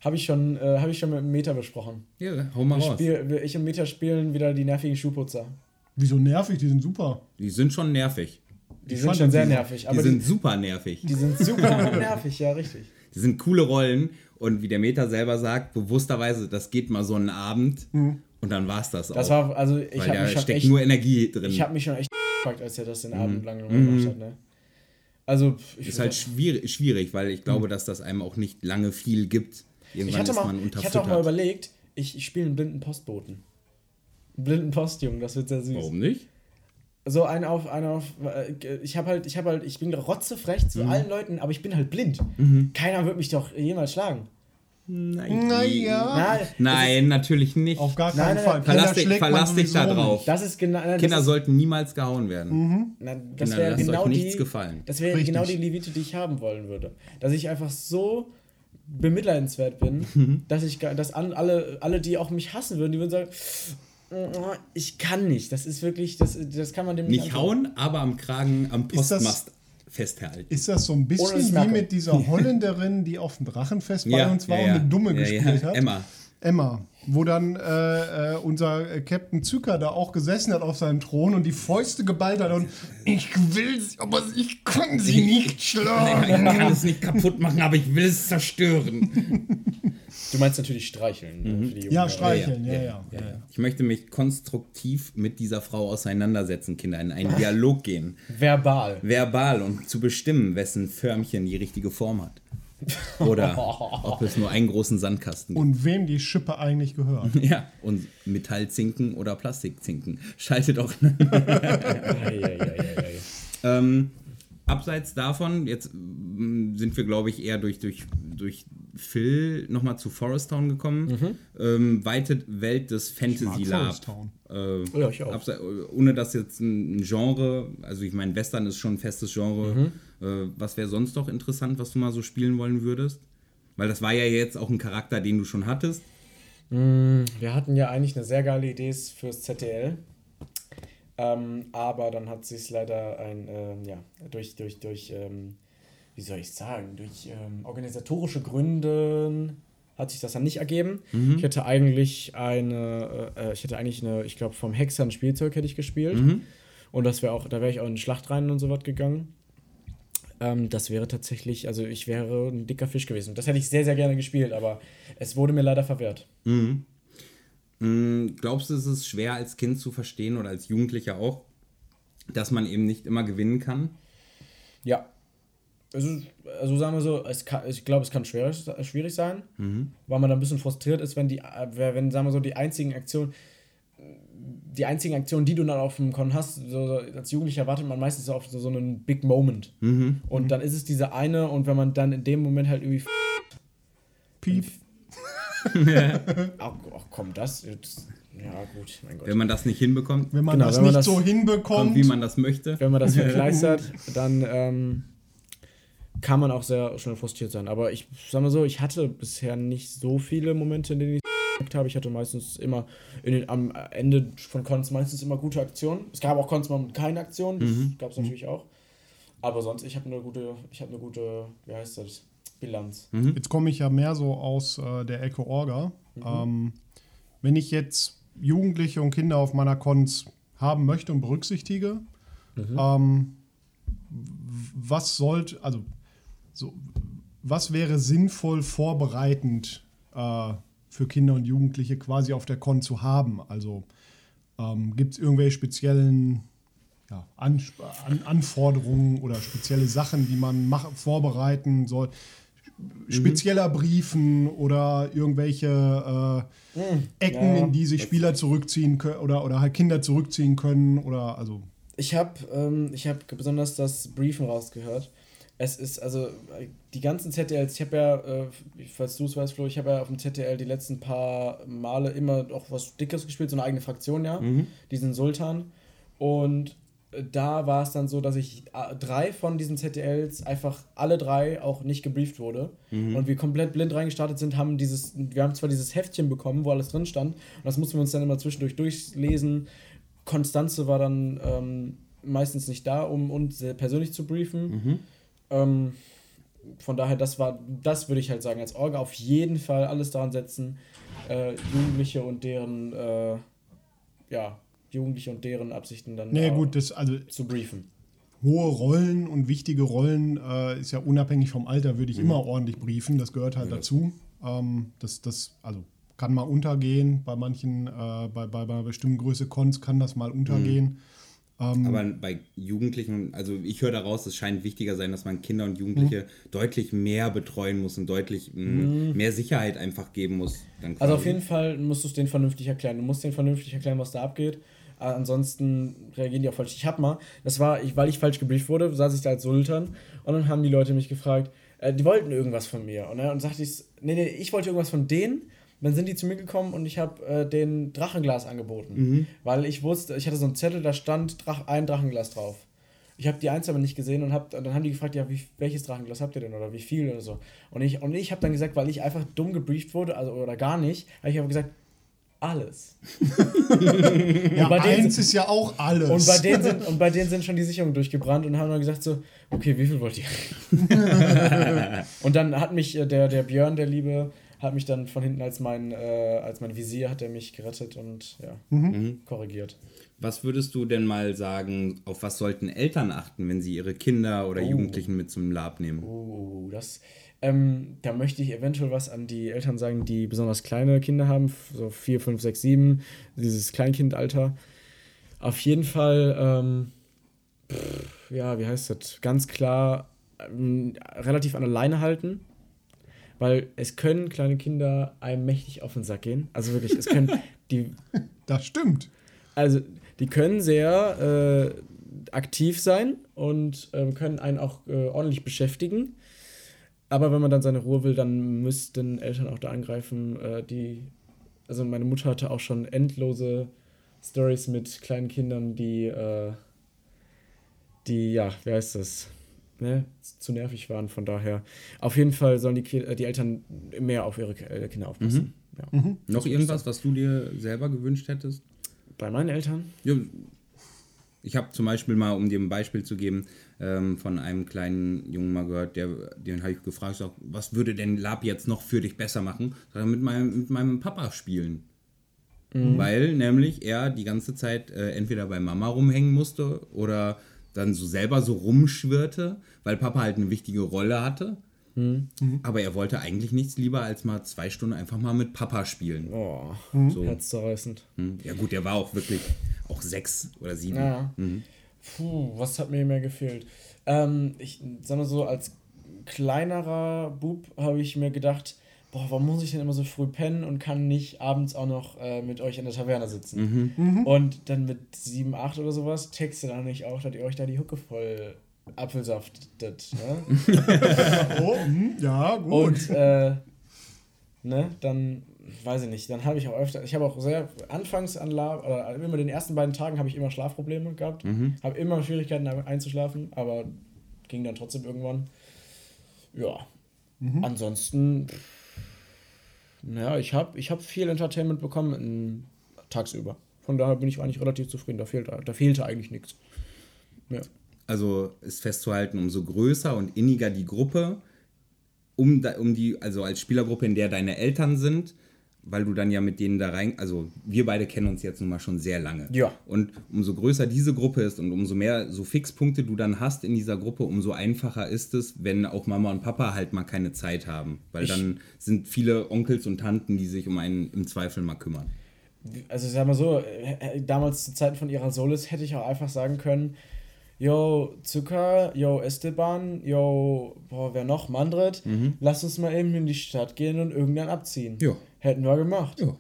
Habe ich, schon, äh, hab ich schon mit dem Meta besprochen. Ja, hau mal Wir raus. Spiel, ich und Meta spielen wieder die nervigen Schuhputzer. Wieso nervig? Die sind super. Die sind schon nervig. Die Ich sind schon die sehr super. nervig. Die Aber die, sind super nervig. die sind super [LAUGHS] nervig, ja, richtig. Das sind coole Rollen und wie der Meta selber sagt, bewussterweise, das geht mal so einen Abend und dann war's das, Das auch. war, also ich weil habe da steckt echt- nur Energie drin. ich hab mich schon echt gefragt, als er das den Abend lang gemacht hat, ne? Also, ich, ist halt schwierig, schwierig, weil ich glaube, dass das einem auch nicht lange viel gibt. ich, Irgendwann hatte ist mal, ich hatte auch mal überlegt, ich, ich spiele einen blinden Postboten. Einen blinden Postjungen, das wird sehr süß. Warum nicht? So ein auf, ein auf, äh, ich habe halt, ich habe halt, ich bin rotzefrech Mhm. zu allen Leuten, aber ich bin halt blind. Keiner wird mich doch jemals schlagen. Naja. Na, Nein, natürlich nicht. Auf gar Nein, keinen nein, Fall. nein. Verlass Kinder dich, verlass dich da drauf. das ist genau, das Kinder ist, sollten niemals gehauen werden. na, das Kinder, wäre genau euch nichts die, gefallen. das wäre genau die Levite, die ich haben wollen würde. Dass ich einfach so bemitleidenswert bin, Mhm. dass ich, gar- dass an, alle, alle, die auch mich hassen würden, die würden sagen, "Oh, ich kann nicht. Das ist wirklich, das, das kann man dem Nicht antun." hauen, aber am Kragen, am Postmast festhalten. Ist das so ein bisschen wie merke. mit dieser Holländerin, die auf dem Drachenfest bei uns war und eine Dumme ja, gespielt ja. hat? Emma. Emma, wo dann äh, äh, unser Captain Zucker da auch gesessen hat auf seinem Thron und die Fäuste geballt hat und ich will sie, aber ich kann sie nicht [LAUGHS] Ich schlagen. kann es nicht kaputt machen, aber ich will es zerstören. [LAUGHS] Du meinst natürlich streicheln. ne, für die jungen Ja, streicheln, ja, ja. ja, ja. Ich möchte mich konstruktiv mit dieser Frau auseinandersetzen, Kinder, in einen [LAUGHS] Dialog gehen. Verbal. Verbal und zu bestimmen, wessen Förmchen die richtige Form hat. [LAUGHS] Oder ob es nur einen großen Sandkasten gibt. Und wem die Schippe eigentlich gehört. [LAUGHS] Ja, und Metallzinken oder Plastikzinken. Schaltet auch. [LAUGHS] Ähm, abseits davon, jetzt mm, sind wir, glaube ich, eher durch, durch, durch Phil nochmal zu Forest Town gekommen. Ähm, weite Welt des Fantasy mag Lab. Forest Town. Äh, Ja, ich auch. ohne dass jetzt ein Genre, also ich meine, Western ist schon ein festes Genre. Äh, was wäre sonst noch interessant, was du mal so spielen wollen würdest? Weil das war ja jetzt auch ein Charakter, den du schon hattest. Wir hatten ja eigentlich eine sehr geile Idee fürs ZDL. Ähm, aber dann hat sich leider ein, ähm, ja, durch, durch, durch ähm, wie soll ich sagen, durch ähm, organisatorische Gründe hat sich das dann nicht ergeben. Mhm. Ich hätte eigentlich eine, äh, ich hätte eigentlich eine, ich glaube, vom Hexer ein Spielzeug hätte ich gespielt. Mhm. Und das wäre auch, da wäre ich auch in Schlacht rein und so was gegangen. Ähm, das wäre tatsächlich, also ich wäre ein dicker Fisch gewesen. Das hätte ich sehr, sehr gerne gespielt, aber es wurde mir leider verwehrt. Mhm. Mm, Glaubst du, es ist schwer als Kind zu verstehen oder als Jugendlicher auch, dass man eben nicht immer gewinnen kann? Ja. Also, also sagen wir so, es kann, ich glaube, es kann schwierig, schwierig sein, weil man dann ein bisschen frustriert ist, wenn die, äh, wenn, sagen wir so, die einzigen Aktionen, die einzigen Aktionen, die du dann auf dem Con hast, so, als Jugendlicher wartet man meistens auf so, so einen Big Moment. Und dann ist es diese eine und wenn man dann in dem Moment halt irgendwie Piep. [LAUGHS] Ach, ach komm, das jetzt. Ja, gut, mein Gott. Wenn man das nicht hinbekommt, Wenn man Genau, das wenn man nicht das so kommt, hinbekommt. wie man das möchte. Wenn man das [LAUGHS] verkleistert, dann ähm, kann man auch sehr schnell frustriert sein. Aber ich sag mal so, ich hatte bisher nicht so viele Momente, in denen ich habe. Ich hatte meistens immer in den, am Ende von Cons meistens immer gute Aktionen. Es gab auch Cons mal mit keine Aktionen, das gab es natürlich auch. Aber sonst, ich habe eine gute, ich habe eine gute, wie heißt das, Bilanz. Jetzt komme ich ja mehr so aus äh, der Ecke Orga. Ähm, wenn ich jetzt Jugendliche und Kinder auf meiner Cons haben möchte und berücksichtige, ähm, w- was sollte, also so, was wäre sinnvoll vorbereitend äh, für Kinder und Jugendliche quasi auf der Con zu haben? Also ähm, gibt es irgendwelche speziellen ja, Ansp an Anforderungen oder spezielle Sachen, die man vorbereiten soll? Spezieller Briefen oder irgendwelche äh, Ecken, ja. in die sich Spieler zurückziehen können oder, oder halt Kinder zurückziehen können oder also Ich habe ähm, ich hab besonders das Briefen rausgehört. Es ist also die ganzen ZDLs, ich habe ja, äh, falls du es weißt, Flo, ich habe ja auf dem ZDL die letzten paar Male immer auch was Dickes gespielt, so eine eigene Fraktion, ja, diesen Sultan. Und äh, da war es dann so, dass ich äh, drei von diesen ZDLs einfach alle drei auch nicht gebrieft wurde und wir komplett blind reingestartet sind, haben dieses, wir haben zwar dieses Heftchen bekommen, wo alles drin stand und das mussten wir uns dann immer zwischendurch durchlesen. Konstanze war dann ähm, meistens nicht da, um uns persönlich zu briefen. Ähm, von daher, das war, das würde ich halt sagen, als Orga auf jeden Fall alles daran setzen, äh, Jugendliche und deren, äh, ja, Jugendliche und deren Absichten dann äh, gut, das, also zu briefen. hohe Rollen und wichtige Rollen äh, ist ja unabhängig vom Alter, würde ich immer ordentlich briefen. Das gehört halt dazu. Ähm, das, das, also kann mal untergehen. Bei manchen, äh, bei, bei, bei einer bestimmten Größe Cons kann das mal untergehen. Aber bei Jugendlichen, also ich höre daraus, es scheint wichtiger sein, dass man Kinder und Jugendliche deutlich mehr betreuen muss und deutlich mh, mehr Sicherheit einfach geben muss. Also auf jeden Fall musst du es denen vernünftig erklären. Du musst denen vernünftig erklären, was da abgeht. Äh, ansonsten reagieren die auch falsch. Ich hab mal, das war, ich, weil ich falsch gebrieft wurde, saß ich da als Sultan und dann haben die Leute mich gefragt, äh, die wollten irgendwas von mir. Und dann sagte ich, nee, nee, ich wollte irgendwas von denen. Dann sind die zu mir gekommen und ich habe äh, den Drachenglas angeboten. Weil ich wusste, ich hatte so einen Zettel, da stand Drach, ein Drachenglas drauf. Ich habe die eins aber nicht gesehen und, hab, dann haben die gefragt, ja, wie, welches Drachenglas habt ihr denn oder wie viel oder so. Und ich, und ich habe dann gesagt, weil ich einfach dumm gebrieft wurde, also oder gar nicht, habe ich aber gesagt, alles. [LAUGHS] Ja, bei denen eins sind- ist ja auch alles. Und bei, denen sind, und bei denen sind schon die Sicherungen durchgebrannt und haben dann gesagt so, okay, wie viel wollt ihr? [LAUGHS] und dann hat mich äh, der, der Björn, der Liebe, hat mich dann von hinten als mein, äh, als mein Visier hat er mich gerettet und ja, korrigiert. Was würdest du denn mal sagen, auf was sollten Eltern achten, wenn sie ihre Kinder oder Jugendlichen mit zum Lab nehmen? Oh, das, ähm, da möchte ich eventuell was an die Eltern sagen, die besonders kleine Kinder haben, so 4, 5, 6, 7, dieses Kleinkindalter. Auf jeden Fall, ähm, pff, ja, wie heißt das? Ganz klar ähm, relativ an der Leine halten. Weil es können kleine Kinder einem mächtig auf den Sack gehen. Also wirklich, es können [LAUGHS] die das stimmt. also die können sehr äh, aktiv sein und ähm, können einen auch äh, ordentlich beschäftigen. Aber wenn man dann seine Ruhe will, dann müssten Eltern auch da angreifen. Äh, die, also meine Mutter hatte auch schon endlose Stories mit kleinen Kindern, die, äh, die, ja, wie heißt das? Ne, zu nervig waren. Von daher, auf jeden Fall sollen die, Ki äh, die Eltern mehr auf ihre äh, Kinder aufpassen. Ja. Noch irgendwas, was du dir selber gewünscht hättest? Bei meinen Eltern? Ja, Ich habe zum Beispiel mal, um dir ein Beispiel zu geben, ähm, von einem kleinen Jungen mal gehört, der, den habe ich gefragt, sag, was würde denn Lab jetzt noch für dich besser machen? Sag, mit meinem, mit meinem Papa spielen. Weil nämlich er die ganze Zeit äh, entweder bei Mama rumhängen musste oder dann so selber so rumschwirrte, weil Papa halt eine wichtige Rolle hatte. Aber er wollte eigentlich nichts lieber als mal zwei Stunden einfach mal mit Papa spielen. Oh, So. herzzerreißend. Hm. Ja gut, der war auch wirklich auch sechs oder sieben. Ja. Puh, was hat mir mehr gefehlt? Ähm, ich sag mal so, als kleinerer Bub habe ich mir gedacht, boah, warum muss ich denn immer so früh pennen und kann nicht abends auch noch äh, mit euch in der Taverne sitzen? Und dann mit sieben, acht oder sowas du dann nicht auch, dass ihr euch da die Hucke voll apfelsaftet, ne? [LAUGHS] Oh, hm, ja, gut. Und äh, ne, dann weiß ich nicht, dann habe ich auch öfter, ich habe auch sehr anfangs an Lab, oder immer den ersten beiden Tagen habe ich immer Schlafprobleme gehabt, habe immer Schwierigkeiten einzuschlafen, aber ging dann trotzdem irgendwann. Ja. Ansonsten, naja, ich habe ich hab viel Entertainment bekommen in, tagsüber. Von daher bin ich eigentlich relativ zufrieden. Da, fehlt, da fehlte eigentlich nichts. Ja. Also ist festzuhalten, umso größer und inniger die Gruppe, um, um die, also als Spielergruppe, in der deine Eltern sind, weil du dann ja mit denen da rein, also wir beide kennen uns jetzt nun mal schon sehr lange. Ja. Und umso größer diese Gruppe ist und umso mehr so Fixpunkte du dann hast in dieser Gruppe, umso einfacher ist es, wenn auch Mama und Papa halt mal keine Zeit haben. Weil Ich- dann sind viele Onkels und Tanten, die sich um einen im Zweifel mal kümmern. also ich sag mal so, äh, damals zu Zeiten von ihrer Solis hätte ich auch einfach sagen können, yo, Zucker, yo, Esteban, yo, boah, wer noch? Mandret, lass uns mal eben in die Stadt gehen und irgendwann abziehen. Ja. Hätten wir gemacht. Ja.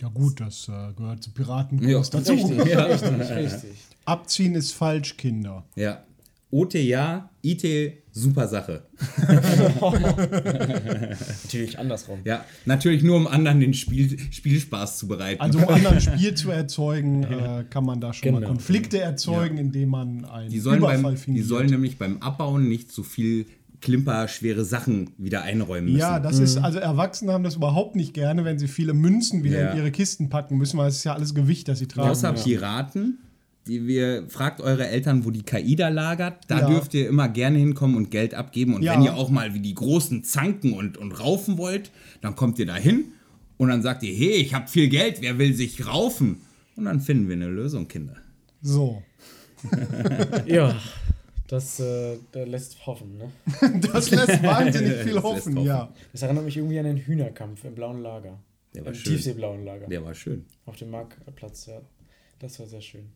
ja, gut, das äh, gehört zu Piraten Ja, dazu. Richtig, Ja. richtig, richtig. Abziehen ist falsch, Kinder. Ja. OT ja, IT super Sache. [LAUGHS] Natürlich andersrum. Ja, natürlich nur um anderen den Spiel, Spielspaß zu bereiten. Also um anderen [LAUGHS] Spiel zu erzeugen, äh, kann man da schon mal Genau. Konflikte erzeugen, indem man einen die sollen, Überfall beim, die sollen nämlich beim Abbauen nicht so viel klimperschwere Sachen wieder einräumen müssen. ja, das ist, also Erwachsene haben das überhaupt nicht gerne, wenn sie viele Münzen wieder Ja. in ihre Kisten packen müssen, weil es ist ja alles Gewicht, das sie tragen. Außer Piraten, die wir, fragt eure Eltern, wo die KI da lagert. Da Ja. dürft ihr immer gerne hinkommen und Geld abgeben. Und Ja. wenn ihr auch mal wie die Großen zanken und, und raufen wollt, dann kommt ihr da hin und dann sagt ihr, hey, ich habe viel Geld, wer will sich raufen? Und dann finden wir eine Lösung, Kinder. So. [LAUGHS] Ja, das, äh, das lässt hoffen, ne? [LAUGHS] Das lässt wahnsinnig viel [LAUGHS] hoffen, hoffen. ja. Das erinnert mich irgendwie an den Hühnerkampf im blauen Lager. Der war Im schön. tiefseeblauen Lager. Der war schön. Auf dem Marktplatz, ja. Das war sehr schön.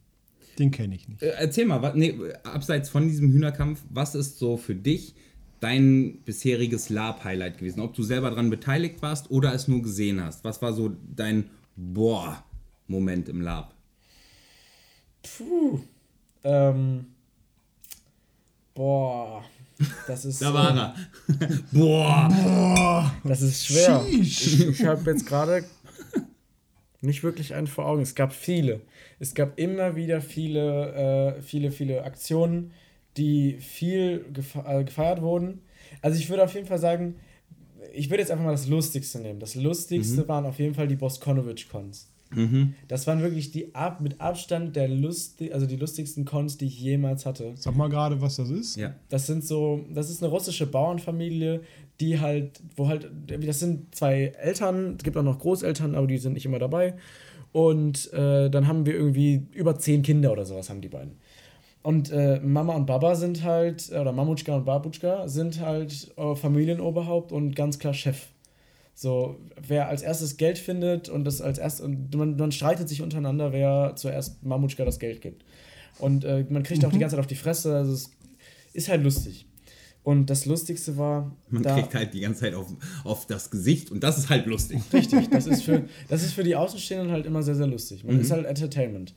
Den kenne ich nicht. Äh, erzähl mal, was, nee, abseits von diesem Hühnerkampf, was ist so für dich dein bisheriges Lab-Highlight gewesen? Ob du selber daran beteiligt warst oder es nur gesehen hast? Was war so dein Boah-Moment im Lab? Puh. Ähm. Boah. Das [LAUGHS] ist. Da war er. [LAUGHS] Boah! Das ist schwer. Sheesh. Ich, ich habe jetzt gerade nicht wirklich einen vor Augen. Es gab viele. Es gab immer wieder viele, äh, viele, viele Aktionen, die viel gefe äh, gefeiert wurden. Also ich würde auf jeden Fall sagen, ich würde jetzt einfach mal das Lustigste nehmen. Das Lustigste waren auf jeden Fall die Boskonovic-Cons. Das waren wirklich die ab, mit Abstand der lustig, also die lustigsten Cons, die ich jemals hatte. Sag mal gerade, was das ist. Ja. Das sind so, das ist eine russische Bauernfamilie, die halt, wo halt, das sind zwei Eltern, es gibt auch noch Großeltern, aber die sind nicht immer dabei. Und äh, dann haben wir irgendwie über zehn Kinder oder sowas haben die beiden. Und äh, Mama und Baba sind halt, oder Mamutschka und Babutschka sind halt äh, Familienoberhaupt und ganz klar Chef. So, wer als erstes Geld findet und das als erstes, und man, man streitet sich untereinander, wer zuerst Mamutschka das Geld gibt. Und äh, man kriegt auch die ganze Zeit auf die Fresse, also es ist halt lustig. Und das Lustigste war, Man da, kriegt halt die ganze Zeit auf, auf das Gesicht und das ist halt lustig. Richtig, das ist, für, [LAUGHS] das ist für die Außenstehenden halt immer sehr, sehr lustig. Man ist halt Entertainment.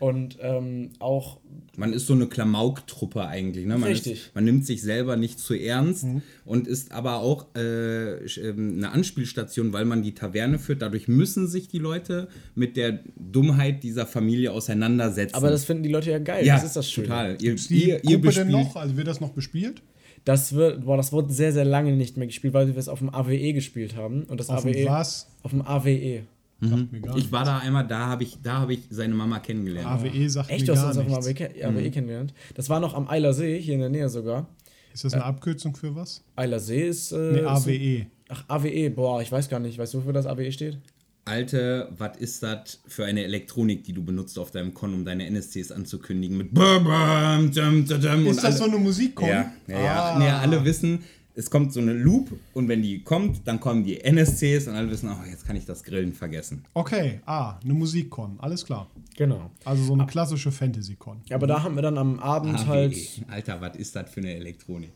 Und ähm, auch, Man ist so eine Klamauk-Truppe eigentlich. Ne? Man, Richtig. Ist, man nimmt sich selber nicht zu ernst und ist aber auch äh, ähm, eine Anspielstation, weil man die Taverne führt. Dadurch müssen sich die Leute mit der Dummheit dieser Familie auseinandersetzen. aber das finden die Leute ja geil. ja, das ist das Schöne. total. Ihr, Ist die ihr, ihr Gruppe denn noch? Also wird das noch bespielt? Das wird, boah, das wurde sehr, sehr lange nicht mehr gespielt, weil wir es auf dem AWE gespielt haben. Und das Auf dem AWE. was? Auf dem AWE. Gar Ich war da einmal, da habe ich, da hab ich seine Mama kennengelernt. AWE sagt Echt, mir du hast gar uns nichts. AWE, AWE kennengelernt? Das war noch am Eiler See, hier in der Nähe sogar. Ist das eine Abkürzung für was? Eiler See ist. Äh, Nee, ist- AWE. Ach, AWE, boah, ich weiß gar nicht. Weißt du, wofür das AWE steht? Alte, was ist das für eine Elektronik, die du benutzt auf deinem Con, um deine NSCs anzukündigen? Mit Ist das alle- so eine Musikkon? Ja, ja, ja. Ah. Nee, alle wissen, es kommt so eine Loop und wenn die kommt, dann kommen die NSCs und alle wissen, oh, jetzt kann ich das Grillen vergessen. Okay, ah, eine Musikkon, alles klar. Genau. Also so eine klassische Fantasy-Con. Ja, aber da haben wir dann am Abend AWE. halt. Alter, was ist das für eine Elektronik?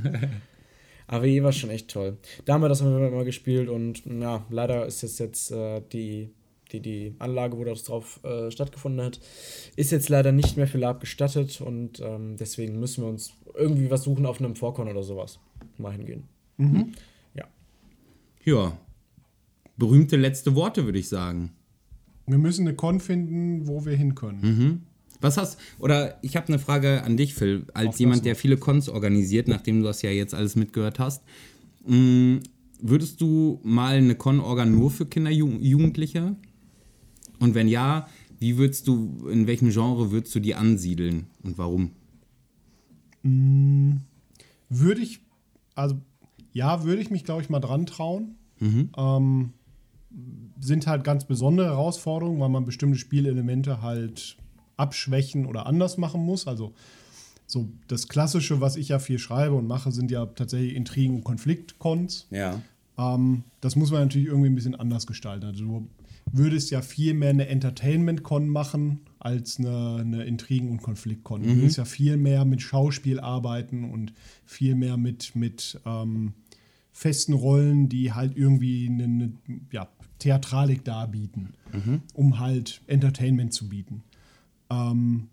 [LAUGHS] AWE war schon echt toll. Da haben wir das immer gespielt und ja, leider ist jetzt, jetzt äh, die, die, die Anlage, wo das drauf äh, stattgefunden hat, ist jetzt leider nicht mehr für Lab gestattet und ähm, deswegen müssen wir uns irgendwie was suchen auf einem Vorkon oder sowas. Mal hingehen. Ja. Ja, berühmte letzte Worte, würde ich sagen. Wir müssen eine Con finden, wo wir hin können. Was hast, oder ich habe eine Frage an dich, Phil, als Auf jemand, der viele Cons organisiert, nachdem du das ja jetzt alles mitgehört hast. Mh, würdest du mal eine Con-Organ nur für Kinder, Ju Jugendliche? Und wenn ja, wie würdest du, in welchem Genre würdest du die ansiedeln und warum? Würde ich, also ja, würde ich mich, glaube ich, mal dran trauen. Ähm, sind halt ganz besondere Herausforderungen, weil man bestimmte Spielelemente halt abschwächen oder anders machen muss. Also so das Klassische, was ich ja viel schreibe und mache, sind ja tatsächlich Intrigen- und Konfliktcons. Ja. Ähm, das muss man natürlich irgendwie ein bisschen anders gestalten. Also du würdest ja viel mehr eine Entertainment-Con machen als eine, eine Intrigen- und Konflikt-Con. Du würdest ja viel mehr mit Schauspiel arbeiten und viel mehr mit, mit ähm, festen Rollen, die halt irgendwie eine, eine ja, Theatralik darbieten, um halt Entertainment zu bieten. Ähm,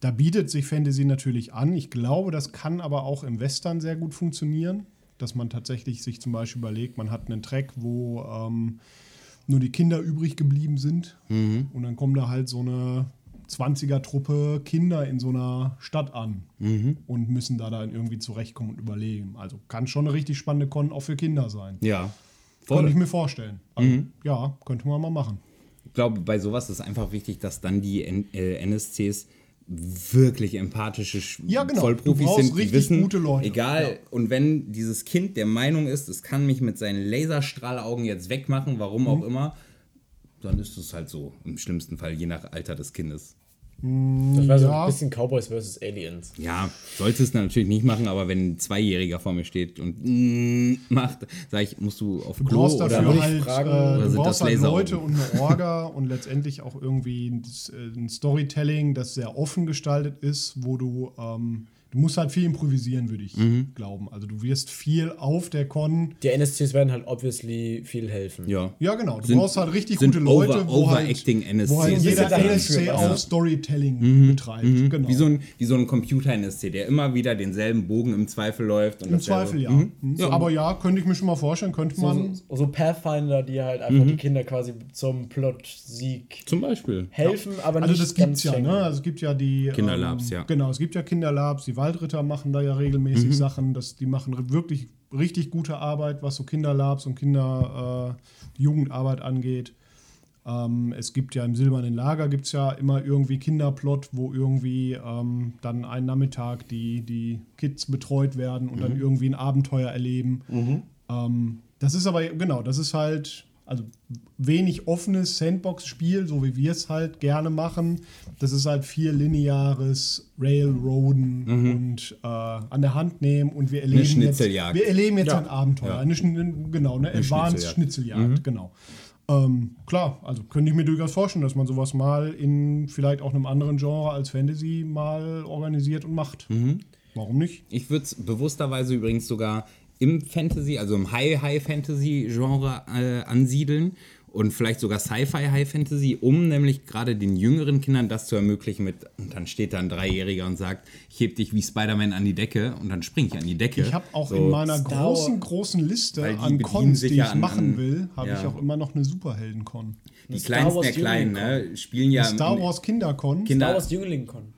da bietet sich Fantasy natürlich an. Ich glaube, das kann aber auch im Western sehr gut funktionieren, dass man tatsächlich sich zum Beispiel überlegt, man hat einen Track, wo ähm, nur die Kinder übrig geblieben sind und dann kommen da halt so eine 20er-Truppe Kinder in so einer Stadt an und müssen da dann irgendwie zurechtkommen und überlegen. Also kann schon eine richtig spannende Con auch für Kinder sein. Ja. Könnte ich mir vorstellen. Also, Ja, könnte man mal machen. Ich glaube, bei sowas ist einfach wichtig, dass dann die N äh, NSCs wirklich empathische Sch- Ja, genau. Vollprofis sind, die wissen, gute Leute. egal, Ja. und wenn dieses Kind der Meinung ist, es kann mich mit seinen Laserstrahlaugen jetzt wegmachen, warum Mhm. auch immer, dann ist es halt so, im schlimmsten Fall, je nach Alter des Kindes. Das war so Ja. ein bisschen Cowboys vs. Aliens. Ja, sollte es natürlich nicht machen, aber wenn ein Zweijähriger vor mir steht und mm, macht, sage ich, musst du auf Du Klo brauchst oder dafür halt, fragen, äh, oder du sind brauchst das halt? Leute und eine Orga und letztendlich auch irgendwie ein, ein Storytelling, das sehr offen gestaltet ist, wo du, ähm, du musst halt viel improvisieren, würde ich Mhm. glauben. Also du wirst viel auf der Con. Die NSCs werden halt obviously viel helfen. Ja. Ja, genau. Du Sind- brauchst halt richtig sind gute Leute, over- wo, halt, overacting NSCs. wo halt jeder NSC auch ja. Storytelling betreibt. Genau. Wie so ein, wie so ein Computer-NSC, der immer wieder denselben Bogen im Zweifel läuft. Und Im Zweifel, ja. Mhm. Mhm. Aber ja, könnte ich mir schon mal vorstellen, könnte So, man. so, so Pathfinder, die halt einfach die Kinder quasi zum Plot-Sieg Zum Beispiel. helfen, aber Also nicht das gibt's ja, ne? Also es gibt ja die Kinderlabs, ähm, ja. Genau, es gibt ja Kinderlabs, die Waldritter machen da ja regelmäßig Sachen, dass die machen wirklich richtig gute Arbeit, was so Kinderlabs und Kinder äh, Jugendarbeit angeht. Ähm, es gibt ja im Silbernen Lager gibt es ja immer irgendwie Kinderplot, wo irgendwie ähm, dann einen Nachmittag die, die Kids betreut werden und dann irgendwie ein Abenteuer erleben. Ähm, das ist aber, genau, das ist halt, also wenig offenes Sandbox-Spiel, so wie wir es halt gerne machen. Das ist halt viel lineares Railroaden und äh, an der Hand nehmen und wir erleben jetzt, Schnitzeljagd. wir erleben jetzt Ja. ein Abenteuer. Ja. Eine, genau, eine Advanced Schnitzeljagd, genau. Ähm, klar, also könnte ich mir durchaus vorstellen, dass man sowas mal in vielleicht auch einem anderen Genre als Fantasy mal organisiert und macht. Warum nicht? Ich würde es bewussterweise übrigens sogar im Fantasy, also im High-High-Fantasy-Genre äh, ansiedeln und vielleicht sogar Sci-Fi-High-Fantasy, um nämlich gerade den jüngeren Kindern das zu ermöglichen mit, und dann steht da ein Dreijähriger und sagt, ich heb dich wie Spider-Man an die Decke und dann spring ich an die Decke. Ich habe auch So, in meiner Star großen, großen Liste die an Cons, die ich an- machen will, habe ja. ich auch immer noch eine Superhelden-Con. die Star kleinsten der Kleinen, ne, spielen ja. Star Wars Kindercon. Kinder, Star Wars Jüngling-Con.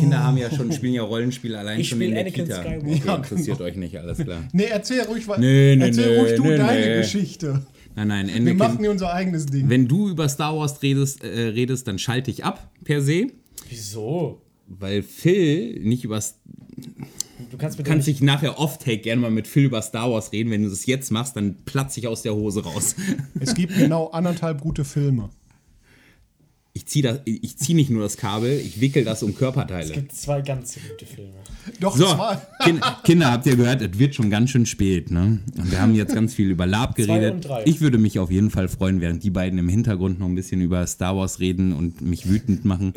Kinder haben ja schon, spielen ja Rollenspiele allein Ich schon in der Anakin Kita. Skywalker. Okay, Ja, interessiert genau. euch nicht, alles klar. [LAUGHS] Nee, erzähl ruhig, wa- Nee, nee, erzähl nee, ruhig du nee, deine nee. Geschichte. Nein, nein, Wir Anakin. machen hier unser eigenes Ding. Wenn du über Star Wars redest, äh, redest dann schalte ich ab, per se. Wieso? Weil Phil nicht über Du kannst mit kannst dich nachher off-take gerne mal mit Phil über Star Wars reden. Wenn du das jetzt machst, dann platze ich aus der Hose raus. Es gibt genau anderthalb gute Filme. Ich ziehe das, ich zieh nicht nur das Kabel, ich wickel das um Es Körperteile. gibt zwei ganz gute Filme. Doch, So, zwei. [LAUGHS] Kin- Kinder, habt ihr gehört, es wird schon ganz schön spät. Ne? Und wir haben jetzt ganz viel über Lab Zwei geredet. und drei. Ich würde mich auf jeden Fall freuen, während die beiden im Hintergrund noch ein bisschen über Star Wars reden und mich wütend machen.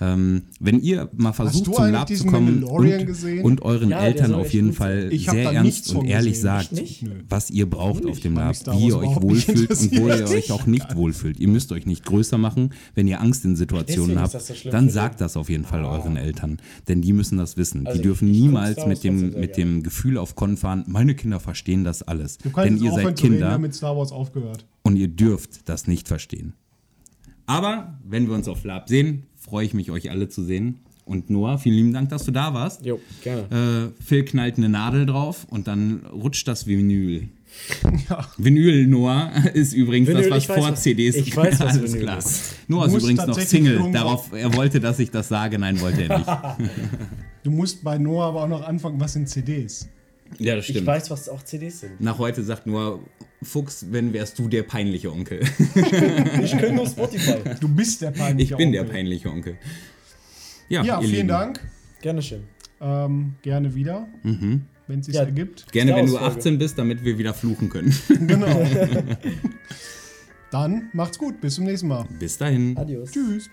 Ähm, wenn ihr mal versucht, zum Lab zu kommen und, gesehen? und euren Ja, Eltern auf jeden. Fall sehr ernst und ehrlich gesehen. sagt, Nicht? Was ihr braucht auf dem Lab, wie ihr euch nicht wohlfühlt und wo ihr euch auch nicht wohlfühlt. Ihr müsst euch nicht größer machen, wenn ihr Angst in Situationen habt. so dann sagt das auf jeden Fall euren Eltern, denn die müssen das wissen. Also die dürfen ich- ich guck niemals mit dem, mit dem Gefühl auf Con fahren, meine Kinder verstehen das alles. Du kannst Denn ihr seid Kinder mit Star Wars aufgehört. und ihr dürft das nicht verstehen. Aber wenn wir uns auf Lab sehen, freue ich mich, euch alle zu sehen. Und Noah, vielen lieben Dank, dass du da warst. Jo, gerne. Äh, Phil knallt eine Nadel drauf und dann rutscht das Vinyl. [LAUGHS] Vinyl, Noah, ist übrigens Vinyl, das, was ich weiß, vor was- CDs ich weiß, was [LAUGHS] Alles Vinyl klar. ist. Noah ist übrigens noch Single. Darauf, er wollte, dass ich das sage. Nein, wollte er nicht. [LAUGHS] Du musst bei Noah aber auch noch anfangen, was sind CDs? ja, das Ich stimmt. weiß, was auch CDs sind. Nach heute sagt Noah, Fuchs, wenn wärst du der peinliche Onkel. Ich kenne nur Spotify. Du bist der peinliche Ich bin der Onkel. peinliche Onkel. Ja, Ja, ihr vielen Lieben. Dank. Gerne schön. Ähm, gerne wieder, wenn es sich Ja. ergibt. Gerne, wenn du Star Wars-Folge. 18 bist, damit wir wieder fluchen können. [LAUGHS] Genau. [LAUGHS] Dann macht's gut. Bis zum nächsten Mal. Bis dahin. Adios. Tschüss.